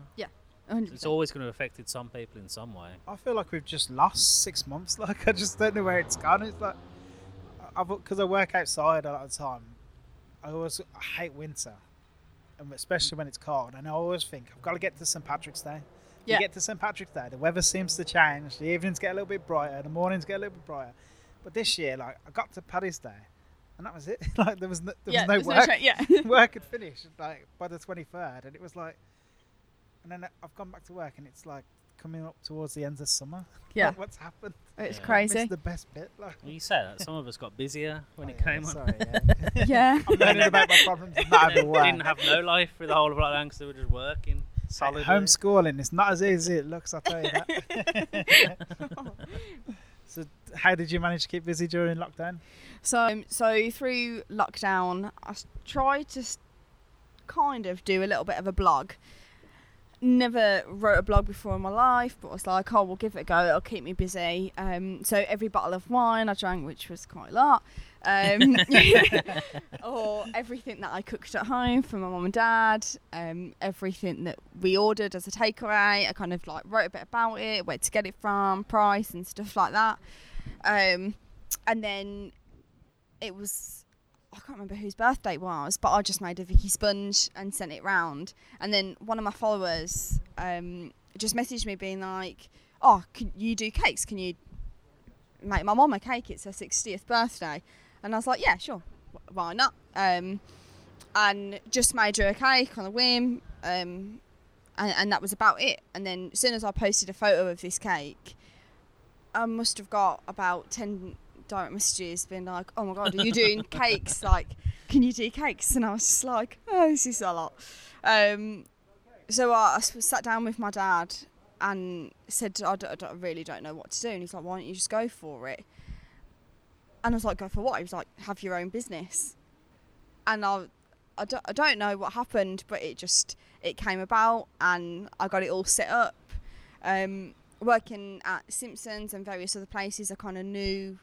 S1: 100%.
S4: It's always going to have affected some people in some way.
S2: I feel like we've just lost six months. Like I just don't know where it's gone. It's like because I work outside a lot of the time. I always I hate winter, and especially when it's cold. And I always think I've got to get to St Patrick's Day. You
S1: Yeah.
S2: get to St Patrick's Day, the weather seems to change. The evenings get a little bit brighter. The mornings get a little bit brighter. But this year, like I got to Paddy's Day, and that was it. like there was no, there
S1: yeah,
S2: was no
S1: there's
S2: work.
S1: tra- yeah.
S2: work had finished like by the 23rd and it was like and then i've gone back to work and it's like coming up towards the end of summer.
S1: Yeah,
S2: Like, what's happened?
S1: it's
S3: Yeah.
S1: crazy.
S2: Missed the best bit. Like,
S4: Well, you say that some of us got busier when
S2: Oh,
S4: it
S2: yeah,
S4: came on.
S2: Sorry, yeah.
S1: yeah.
S2: I'm learning about my problems not having work.
S4: Didn't have no life for the whole of lockdown because they were just working solidly.
S2: Homeschooling is not as easy as it looks. I'll tell you that. so, how did you manage to keep busy during lockdown?
S1: So, um, so through lockdown, I tried to kind of do a little bit of a blog. Never wrote a blog before in my life, but was like, oh, we'll give it a go. It'll keep me busy. Um, so every bottle of wine I drank, which was quite a lot, um, or everything that I cooked at home for my mum and dad, um, everything that we ordered as a takeaway. I kind of like wrote a bit about it, where to get it from, price, and stuff like that. Um, and then it was I can't remember whose birthday it was, but I just made a Vicky sponge and sent it round. And then one of my followers um, just messaged me being like, "Oh, can you do cakes? Can you make my mum a cake? It's her sixtieth birthday." And I was like, "Yeah, sure, why not?" Um, and just made her a cake on a whim, um, and, and that was about it. And then as soon as I posted a photo of this cake, I must have got about ten direct messages being like, "Oh my god, are you doing cakes? Like, can you do cakes?" And I was just like, "Oh, this is a lot." Um, so I sat down with my dad and said, I, d- I d- I really don't know what to do." And he's like, "Why don't you just go for it?" And I was like, "Go for what?" He was like, "Have your own business." And I, I don't, I don't know what happened, but it just it came about, and I got it all set up. Um, working at Simpsons and various other places, I kind of knew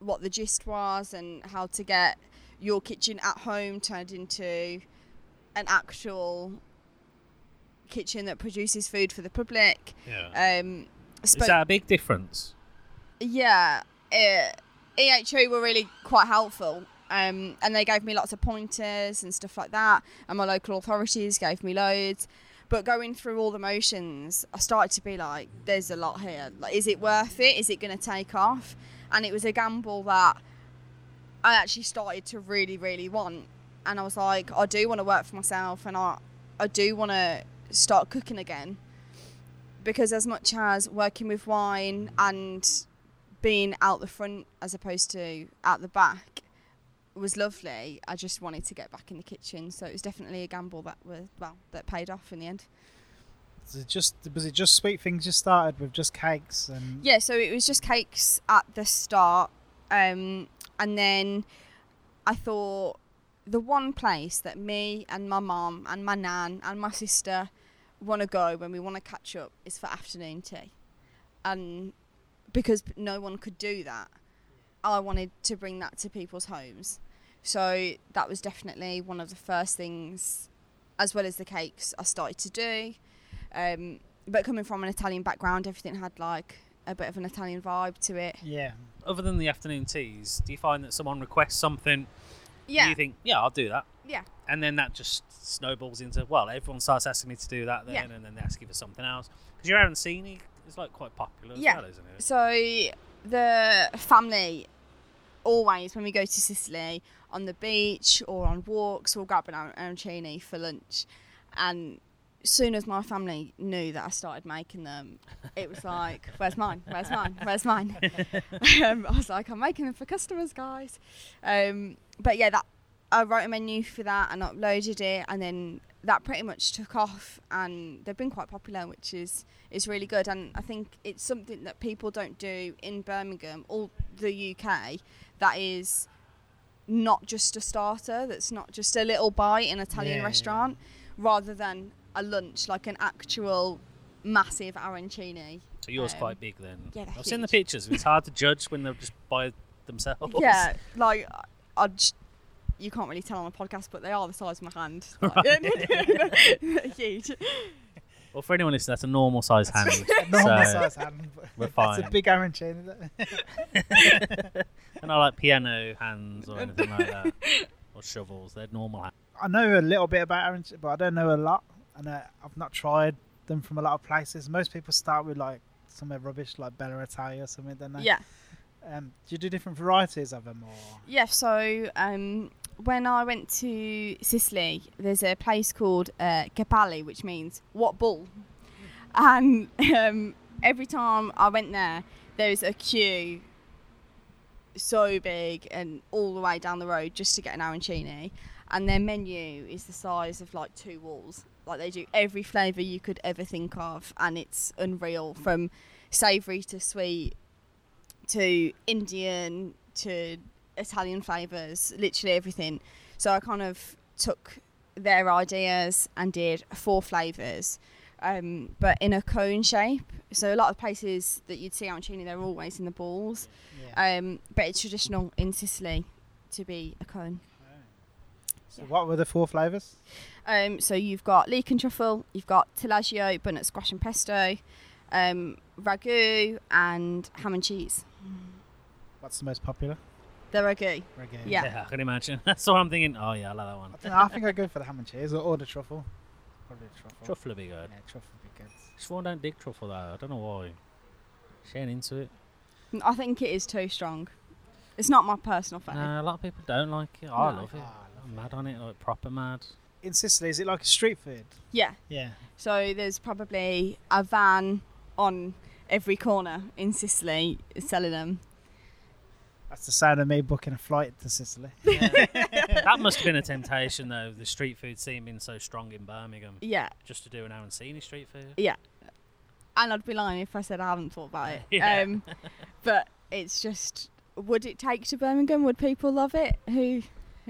S1: what the gist was and how to get your kitchen at home turned into an actual kitchen that produces food for the public.
S4: Yeah.
S1: Um,
S4: Is that a big difference?
S1: yeah, uh, EHU were really quite helpful. Um, and they gave me lots of pointers and stuff like that. And my local authorities gave me loads. But going through all the motions, I started to be like, there's a lot here. Like, is it worth it? Is it going to take off? And it was a gamble that I actually started to really, really want. And I was like, I do want to work for myself and I, I do want to start cooking again. Because as much as working with wine and being out the front as opposed to out the back was lovely. I just wanted to get back in the kitchen, so it was definitely a gamble that was well that paid off in the end.
S2: It just was it just sweet things you started with just cakes and
S1: Yeah, so it was just cakes at the start, um, and then I thought the one place that me and my mum and my nan and my sister want to go when we want to catch up is for afternoon tea, and because no one could do that, I wanted to bring that to people's homes. So that was definitely one of the first things, as well as the cakes, I started to do. Um, but coming from an Italian background, everything had like a bit of an Italian vibe to it.
S2: yeah.
S4: Other than the afternoon teas, do you find that someone requests something?
S1: Yeah,
S4: You think, yeah, I'll do that.
S1: yeah,
S4: And then that just snowballs into, well, everyone starts asking me to do that then,
S1: Yeah.
S4: and then they ask you for something else. Because your arancini is like quite popular as
S1: Yeah.
S4: well, isn't it?
S1: So the family always, when we go to Sicily on the beach or on walks, we'll grab an ar- arancini for lunch. And soon as my family knew that I started making them, it was like, "Where's mine? Where's mine? Where's mine?" um, I was like, "I'm making them for customers, guys." Um, but yeah, that I wrote a menu for that and uploaded it, and then that pretty much took off, and they've been quite popular, which is is really good. And I think it's something that people don't do in Birmingham or the UK. That is not just a starter. That's not just a little bite in an Italian
S2: Yeah.
S1: restaurant, rather than a lunch, like an actual massive arancini.
S4: So yours
S1: Um,
S4: quite big then.
S1: yeah,
S4: I've seen the pictures. It's hard to judge when they're just by themselves.
S1: Yeah, like I just, you can't really tell on a podcast, but they are the size of my hand. Like, huge.
S4: Well, for anyone listening, that's a normal size hand.
S2: A normal
S4: so-
S2: size hand.
S4: we're fine.
S2: It's a big arancini.
S4: and I like piano hands or anything like that, or shovels. They're normal hands.
S2: I know a little bit about arancini, but I don't know a lot, and uh, I've not tried them from a lot of places. Most people start with like somewhere rubbish, like Bella Italia or something. Don't they?
S1: Yeah.
S2: Um, do you do different varieties of them, or
S1: Yeah, so um, when I went to Sicily, there's a place called uh, Ke Palle, which means what bull. and um, every time I went there, there was a queue so big and all the way down the road just to get an arancini. And their menu is the size of like two walls. Like they do every flavour you could ever think of, and it's unreal from savoury to sweet to Indian to Italian flavours, literally everything. So I kind of took their ideas and did four flavours, um, but in a cone shape. So a lot of places that you'd see arancini, they're always in the balls,
S2: Yeah.
S1: um, but it's traditional in Sicily to be a cone.
S2: So what were the four flavours?
S1: Um, so you've got leek and truffle, you've got taleggio, butternut squash and pesto, um, ragu, and ham and cheese.
S2: What's the most popular?
S1: The ragu.
S2: Reggae.
S1: Yeah.
S3: I can imagine. That's what I'm thinking. Oh yeah, I like that one.
S2: I, don't I think I'd go for the ham and cheese or, or the truffle. Probably the truffle.
S3: Truffle would be good.
S2: Yeah, truffle would be good.
S3: Siobhan don't dig truffle though. I don't know why. She ain't into it.
S1: I think it is too strong. It's not my personal favourite.
S3: Nah, a lot of people don't like it. I
S1: No.
S3: love it.
S2: I love
S3: I'm mad on it, like proper mad.
S2: In Sicily, is it like a street food?
S1: Yeah.
S2: Yeah.
S1: So there's probably a van on every corner in Sicily selling them.
S2: That's the sound of me booking a flight to Sicily.
S3: that must have been a temptation though. The street food scene being so strong in Birmingham,
S1: Yeah.
S3: just to do an Arancini street food. Yeah.
S1: And I'd be lying if I said I haven't thought about it.
S3: Yeah.
S1: Um, but it's just, would it take to Birmingham? Would people love it? Who?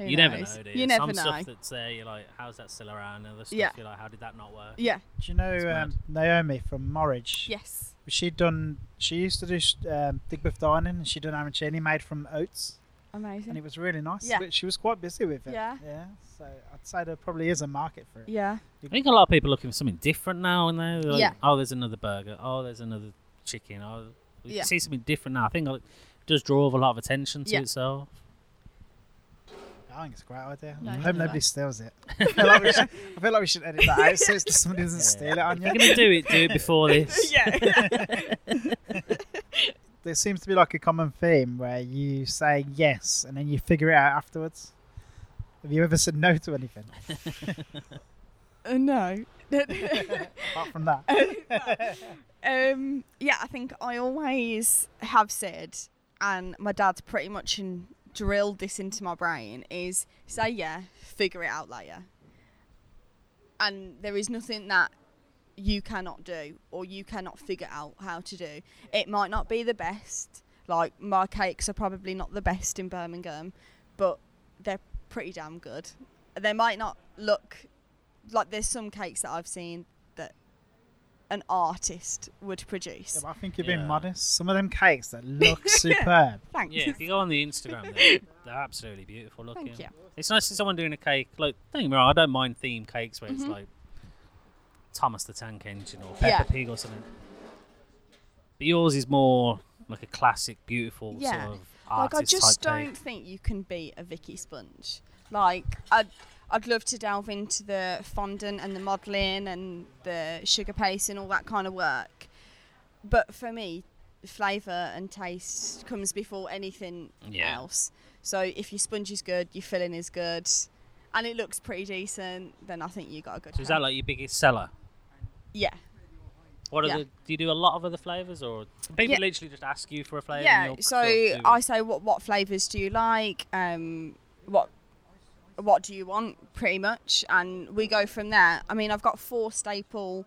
S1: Who
S3: you never know, do you?
S1: You never
S3: Some
S1: know.
S3: stuff that's there, you're like, how's that still around? And other stuff,
S1: Yeah.
S3: you're like, how did that not work?
S1: Yeah.
S2: Do you know um, Naomi from Morridge?
S1: Yes.
S2: She done. She used to do um, Digbeth dining, and she done arancini made from oats,
S1: Amazing.
S2: and it was really nice.
S1: Yeah.
S2: But she was quite busy with it.
S1: Yeah.
S2: Yeah. So I'd say there probably is a market for it.
S1: Yeah.
S3: I think a lot of people are looking for something different now, and they're like,
S1: Yeah.
S3: oh, there's another burger. Oh, there's another chicken. Oh, we
S1: Yeah.
S3: see something different now. I think it does draw a lot of attention to
S1: Yeah.
S3: itself.
S2: I think it's a great idea.
S1: No,
S2: I hope nobody
S1: I.
S2: steals it. I feel, like we should, I feel like we should edit that out so it's- somebody doesn't
S3: Yeah.
S2: steal it on
S3: If you're
S2: you.
S3: gonna do it, do it before this.
S1: yeah.
S2: There seems to be like a common theme where you say yes and then you figure it out afterwards. Have you ever said no to anything
S1: Uh, no.
S2: apart from that?
S1: um, yeah, I think I always have said, and my dad's pretty much in, drilled this into my brain, is say yeah, figure it out later. And there is nothing that you cannot do or you cannot figure out how to do. It might not be the best. Like my cakes are probably not the best in Birmingham, but they're pretty damn good. They might not look like there's some cakes that I've seen an artist would produce.
S2: Yeah, but I think you're being
S3: Yeah.
S2: modest. Some of them cakes that look superb.
S1: Thanks.
S3: Yeah, if you go on the Instagram, they're, they're absolutely beautiful looking.
S1: Thank you.
S3: It's nice to see someone doing a cake. Like, don't get me wrong, I don't mind theme cakes where it's
S1: Mhm.
S3: like Thomas the Tank Engine or
S1: Yeah.
S3: Peppa Pig or something. But yours is more like a classic, beautiful
S1: Yeah.
S3: sort of
S1: Like
S3: artist
S1: I just
S3: type
S1: don't
S3: cake.
S1: think you can beat a Vicky Sponge. Like I'd I'd love to delve into the fondant and the modelling and the sugar paste and all that kind of work. But for me, flavour and taste comes before anything
S3: Yeah.
S1: else. So if your sponge is good, your filling is good, and it looks pretty decent, then I think you got a good.
S3: So is that like your biggest seller?
S1: yeah,
S3: What are
S1: Yeah.
S3: the? Do you do a lot of other flavors, or people
S1: Yeah.
S3: literally just ask you for a flavor?
S1: yeah.
S3: and
S1: So
S3: sort of do
S1: I say, what what flavors do you like? Um, what what do you want? Pretty much, and we go from there. I mean, I've got four staple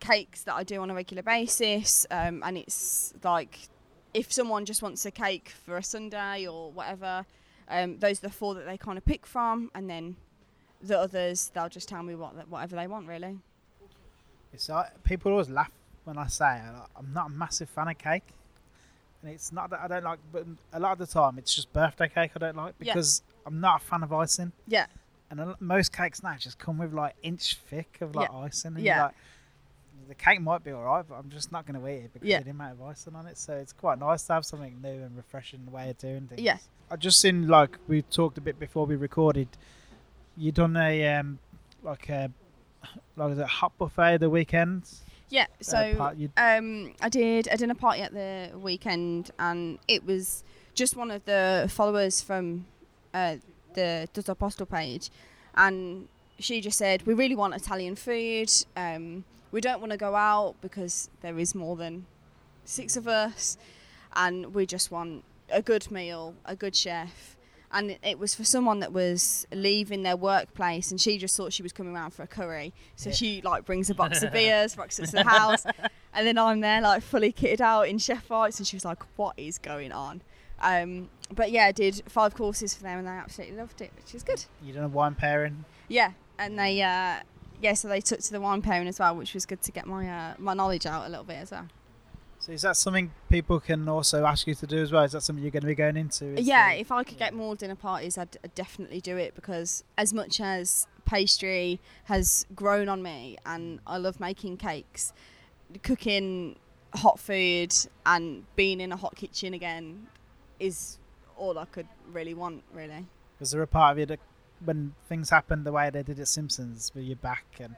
S1: cakes that I do on a regular basis, um, and it's like if someone just wants a cake for a Sunday or whatever, um, those are the four that they kind of pick from, and then the others they'll just tell me what whatever they want really.
S2: It's like, people always laugh when I say I'm not a massive fan of cake, and it's not that I don't like, but a lot of the time it's just birthday cake I don't like because I'm not a fan of icing.
S1: Yeah.
S2: And a, most cakes now just come with like inch thick of like
S1: Yeah.
S2: icing. And
S1: Yeah.
S2: Like, the cake might be alright, but I'm just not going to eat it because
S1: Yeah.
S2: of the amount of icing on it. So it's quite nice to have something new and refreshing way of doing things.
S1: Yeah.
S2: I just seen like we talked a bit before we recorded. You done a um like a like a hot buffet the weekend.
S1: Yeah.
S2: uh,
S1: So
S2: part-
S1: Um, I did a dinner party at the weekend, and it was just one of the followers from uh, the Tutto a Posto page, and she just said, "We really want Italian food. Um, we don't want to go out because there is more than six of us, and we just want a good meal, a good chef." And it- was for someone that was leaving their workplace, and she just thought she was coming around for a curry. So
S2: Yeah.
S1: she like brings a box of beers, rocks it to the house, and then I'm there like fully kitted out in chef whites, and she was like, "What is going on?" Um, but yeah, I did five courses for them, and they absolutely loved it, which is good.
S2: You done a wine pairing?
S1: Yeah, and they uh, yeah, so they took to the wine pairing as well, which was good to get my uh, my knowledge out a little bit as well.
S2: So is that something people can also ask you to do as well? Is that something you're going to be going into?
S1: Yeah,
S2: the-
S1: if I could get more dinner parties, I'd, I'd definitely do it because as much as pastry has grown on me, and I love making cakes, cooking hot food and being in a hot kitchen again is all I could really want, really.
S2: Was there a part of you that, when things happened the way they did at Simpsons, were you back and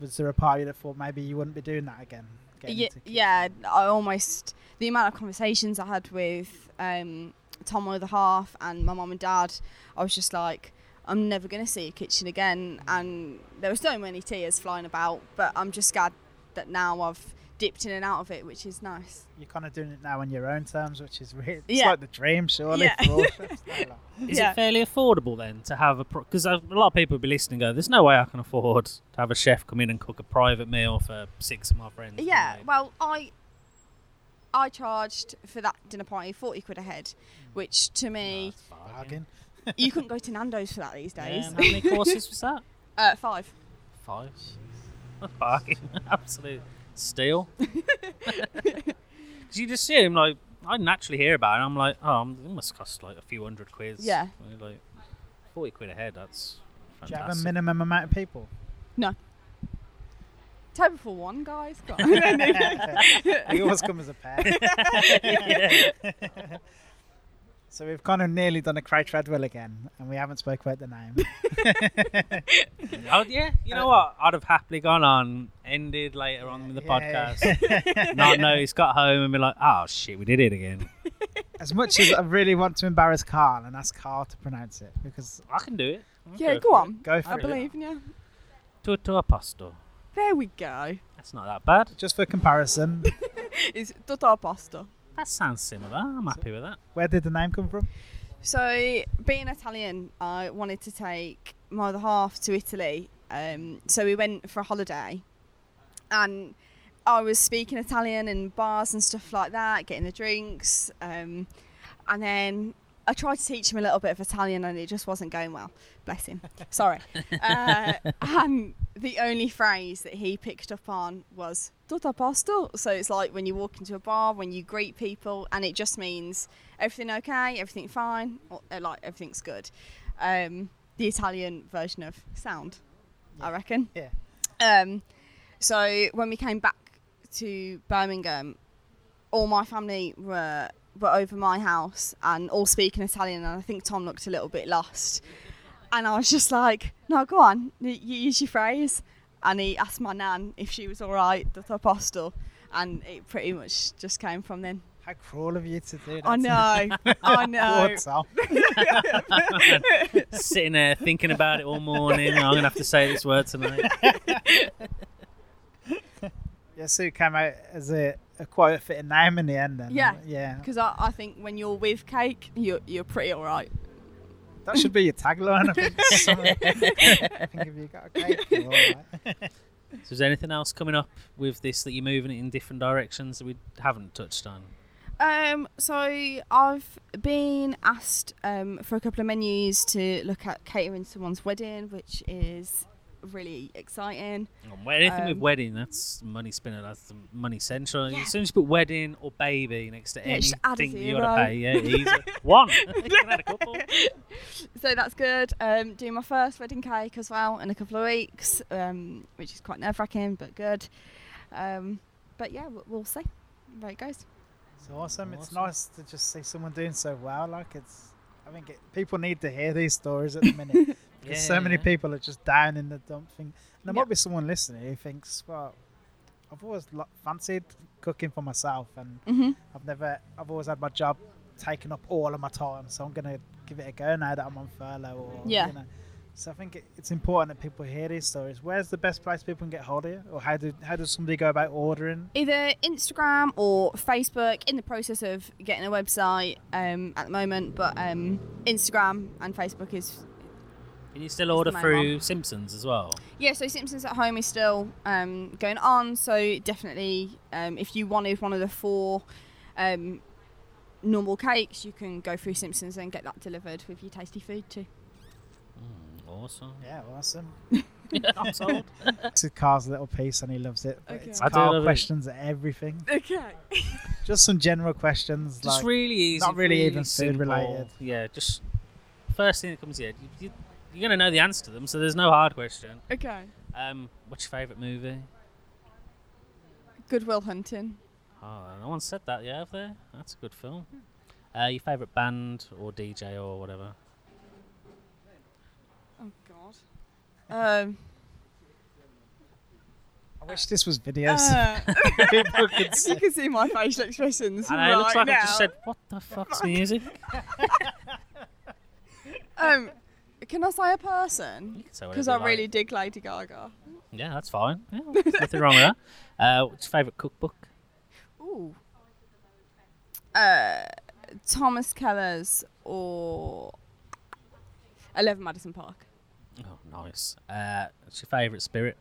S2: was there a part of you that thought maybe you wouldn't be doing that again?
S1: Yeah, yeah, I almost the amount of conversations I had with um, Tom my other half and my mum and dad, I was just like, I'm never gonna see a kitchen again, and there were so many tears flying about. But I'm just glad that now I've dipped in and out of it, which is nice.
S2: You're kind of doing it now on your own terms, which is really, it's
S1: Yeah.
S2: like the dream, surely.
S1: Yeah.
S2: For all chefs now, like.
S3: Is
S1: Yeah.
S3: it fairly affordable then to have a because a lot of people will be listening and go, "There's no way I can afford to have a chef come in and cook a private meal for six of my friends."
S1: Yeah,
S3: Like,
S1: well, I I charged for that dinner party forty quid a head, which to me
S3: that's bargain.
S2: Bargain.
S1: you couldn't go to Nando's for that these
S3: Yeah,
S1: days.
S3: and how many courses was that?
S1: Uh, five.
S3: Five. Bargain. Absolute steal. Because you just see him like I naturally hear about it. and I'm like, oh, it must cost like a few hundred quid.
S1: Yeah.
S3: Like forty quid a head. That's fantastic.
S2: Do you have a minimum amount of people? No.
S1: Table for one, guys. Go on.
S2: they always come as a pair. So we've kind of nearly done a Craig Treadwell again, and we haven't spoke about the name.
S3: Oh yeah, you know what? I'd have happily gone on, ended later on in the
S2: Yeah.
S3: podcast. Not know he's got home and be like, oh shit, we did it again.
S2: As much as I really want to embarrass Carl and ask Carl to pronounce it, because
S3: I can do it. I'll
S1: yeah,
S3: for
S1: go
S3: it.
S1: on.
S2: go for
S1: I
S2: it.
S1: I believe in you.
S3: Tutto a posto.
S1: There we go.
S3: That's not that bad.
S2: Just for comparison,
S1: It's tutto a posto.
S3: That sounds similar. I'm happy with that.
S2: where did the name come from?
S1: So, being Italian, I wanted to take my other half to Italy. Um, so we went for a holiday, and I was speaking Italian in bars and stuff like that, getting the drinks, um, and then I tried to teach him a little bit of Italian, and it just wasn't going well. Bless him. Sorry. uh, and the only phrase that he picked up on was "tutto a posto." So it's like when you walk into a bar, when you greet people, and it just means everything okay, everything fine, or, uh, like everything's good. Um, the Italian version of sound, I reckon.
S2: Yeah.
S1: Um, so when we came back to Birmingham, all my family were were over my house and all speaking Italian, and I think Tom looked a little bit lost. And I was just like, "No, go on, you use your phrase." And he asked my nan if she was all right, tutto a posto, and it pretty much just came from then.
S2: How cruel of you to do that.
S1: I know, I know.
S3: Sitting there thinking about it all morning. I'm gonna have to say this word tonight.
S2: Yeah, so it came out as a, a quite a fitting name in the end. Then.
S1: Yeah.
S2: Yeah.
S1: Because I, I think when you're with cake, you're, you're pretty all right.
S2: That should be your tagline. I think. I think if you got a cake, you're.
S3: So is there anything else coming up with this that you're moving it in different directions that we haven't touched on?
S1: Um, so I've been asked um, for a couple of menus to look at catering someone's wedding, which is really exciting.
S3: Um, anything with
S1: Um,
S3: wedding, that's money spinner. That's the money central.
S1: Yeah.
S3: As soon as you put wedding or baby next to
S1: Yeah, just add a
S3: anything you gotta pay, yeah, easy. One. you can add a couple.
S1: So that's good. Um, doing my first wedding cake as well in a couple of weeks, um, which is quite nerve wracking but good. Um, but yeah, we'll, we'll see where it goes.
S2: It's awesome. It's nice to just see someone doing so well. Like it's, I think it, people need to hear these stories at the minute. Because so many
S3: Yeah.
S2: people are just down in the dump thing. And there
S1: Yeah.
S2: might be someone listening who thinks, well, I've always lo- fancied cooking for myself, and
S1: hmm
S2: I've never, I've always had my job taking up all of my time, so I'm gonna give it a go now that I'm on furlough. Or,
S1: Yeah.
S2: You know. So I think it- it's important that people hear these stories. Where's the best place people can get hold of you, or how do how does somebody go about ordering?
S1: Either Instagram or Facebook. In the process of getting a website um, at the moment, but um, Instagram and Facebook is
S3: Can you still order
S1: main
S3: through Simpsons as well?
S1: Yeah, so Simpsons at Home is still um, going on. So definitely, um, if you wanted one of the four um, normal cakes, you can go through Simpsons and get that delivered with your tasty food too.
S3: Mm, awesome.
S2: Yeah, awesome.
S3: I'm sold.
S2: It's a Carl's little piece, and he loves it. But
S1: Okay.
S2: It's
S3: I
S2: Carl
S3: love it.
S2: questions at everything.
S1: Okay.
S2: Just some general questions,
S5: Just
S2: like
S5: really easy.
S2: not really even food related.
S3: Yeah, just first thing that comes to your head. You, you, you're going to know the answer to them, so there's no hard question.
S1: Okay.
S3: Um, what's your favourite movie?
S1: Good Will Hunting.
S3: Oh, no one said that yet, have they? That's a good film. Uh, your favourite band or DJ or whatever?
S1: Oh God. Um.
S2: I wish this was videos.
S1: uh,
S2: people could
S1: if
S2: see.
S1: you can see my facial expressions
S3: And
S1: right
S3: it looks like
S1: now.
S3: I just said, what the fuck's music?
S1: Um, can I say a person?
S3: You can say whatever
S1: Because I
S3: like.
S1: really dig Lady Gaga.
S3: Yeah, that's fine. Yeah, nothing wrong with that. Uh, what's your favourite cookbook?
S1: Ooh. Uh, Thomas Keller's or Eleven Madison Park.
S3: Oh, nice. Uh, what's your favourite spirit?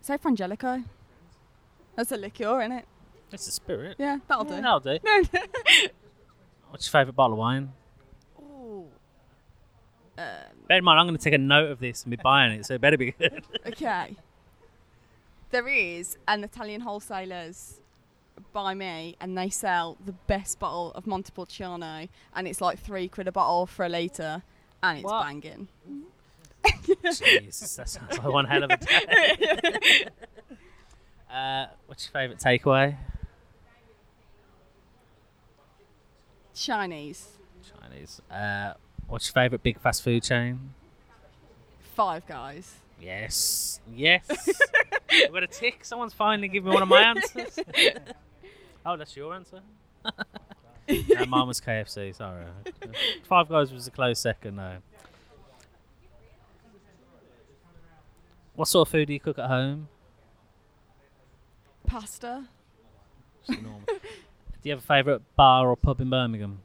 S1: Say Frangelico. That's a liqueur, isn't it?
S3: It's a spirit.
S1: Yeah, that'll
S3: Yeah,
S1: do.
S3: That'll do. What's your favourite bottle of wine?
S1: Ooh. Um,
S3: Bear in mind, I'm going to take a note of this and be buying it, so it better be good.
S1: okay. There is an Italian wholesalers by me, and they sell the best bottle of Montepulciano, and it's like three quid a bottle for a litre, and it's
S3: What?
S1: banging.
S3: Jesus, that sounds like one hell of a day. uh, what's your favourite takeaway?
S1: Chinese.
S3: Chinese. Uh, what's your favourite big fast food chain?
S1: Five guys.
S3: Yes. Yes. I've got a tick. Someone's finally given me one of my answers. oh, that's your answer? no, mine was KFC, sorry. Five Guys was a close second, though. What sort of food do you cook at home?
S1: Pasta.
S3: Just normal. do you have a favourite bar or pub in Birmingham?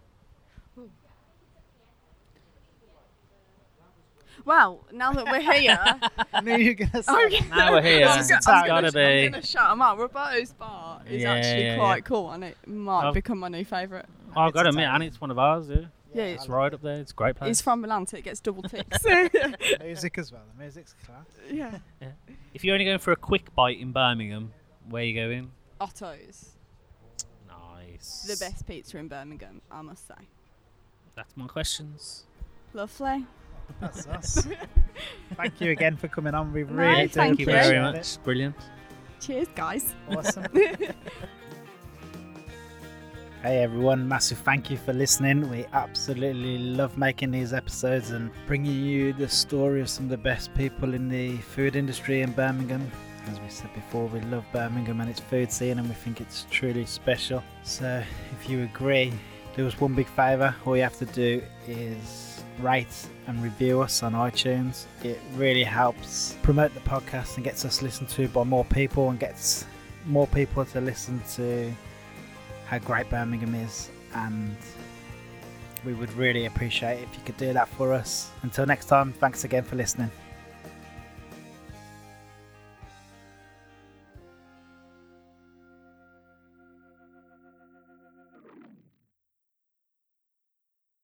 S1: Well, now that we're here,
S2: I knew you were gonna say.
S1: Okay.
S3: Now we're here.
S1: I was
S3: It's
S1: go- I was
S3: gotta
S1: gonna- I'm gonna shut 'em up. Roberto's bar is
S3: Yeah,
S1: actually
S3: yeah,
S1: quite
S3: yeah.
S1: cool, and it might
S3: I've-
S1: become my new favourite.
S3: Oh, I've
S2: It's
S3: got to admit, and it's one of ours, yeah.
S1: Yeah,
S3: It's right up there. It's a great place.
S1: He's from Milan, so it gets double ticks.
S2: Music as well. The music's class.
S1: yeah.
S3: If you're only going for a quick bite in Birmingham, where are you going?
S1: Otto's,
S3: Nice.
S1: the best pizza in Birmingham, I must say.
S3: That's my questions.
S1: Lovely.
S2: That's us. Thank you again for coming on. We
S1: No,
S2: really do
S1: thank
S3: Thank you
S1: you.
S3: very
S2: appreciate
S3: much. Brilliant.
S1: Cheers, guys.
S2: Awesome. Hey everyone, massive thank you for listening. We absolutely love making these episodes and bringing you the story of some of the best people in the food industry in Birmingham. As we said before, we love Birmingham and its food scene and we think it's truly special. So if you agree, do us one big favour. All you have to do is rate and review us on iTunes. It really helps promote the podcast and gets us listened to by more people and gets more people to listen to how great Birmingham is, and we would really appreciate it if you could do that for us. Until next time, thanks again for listening.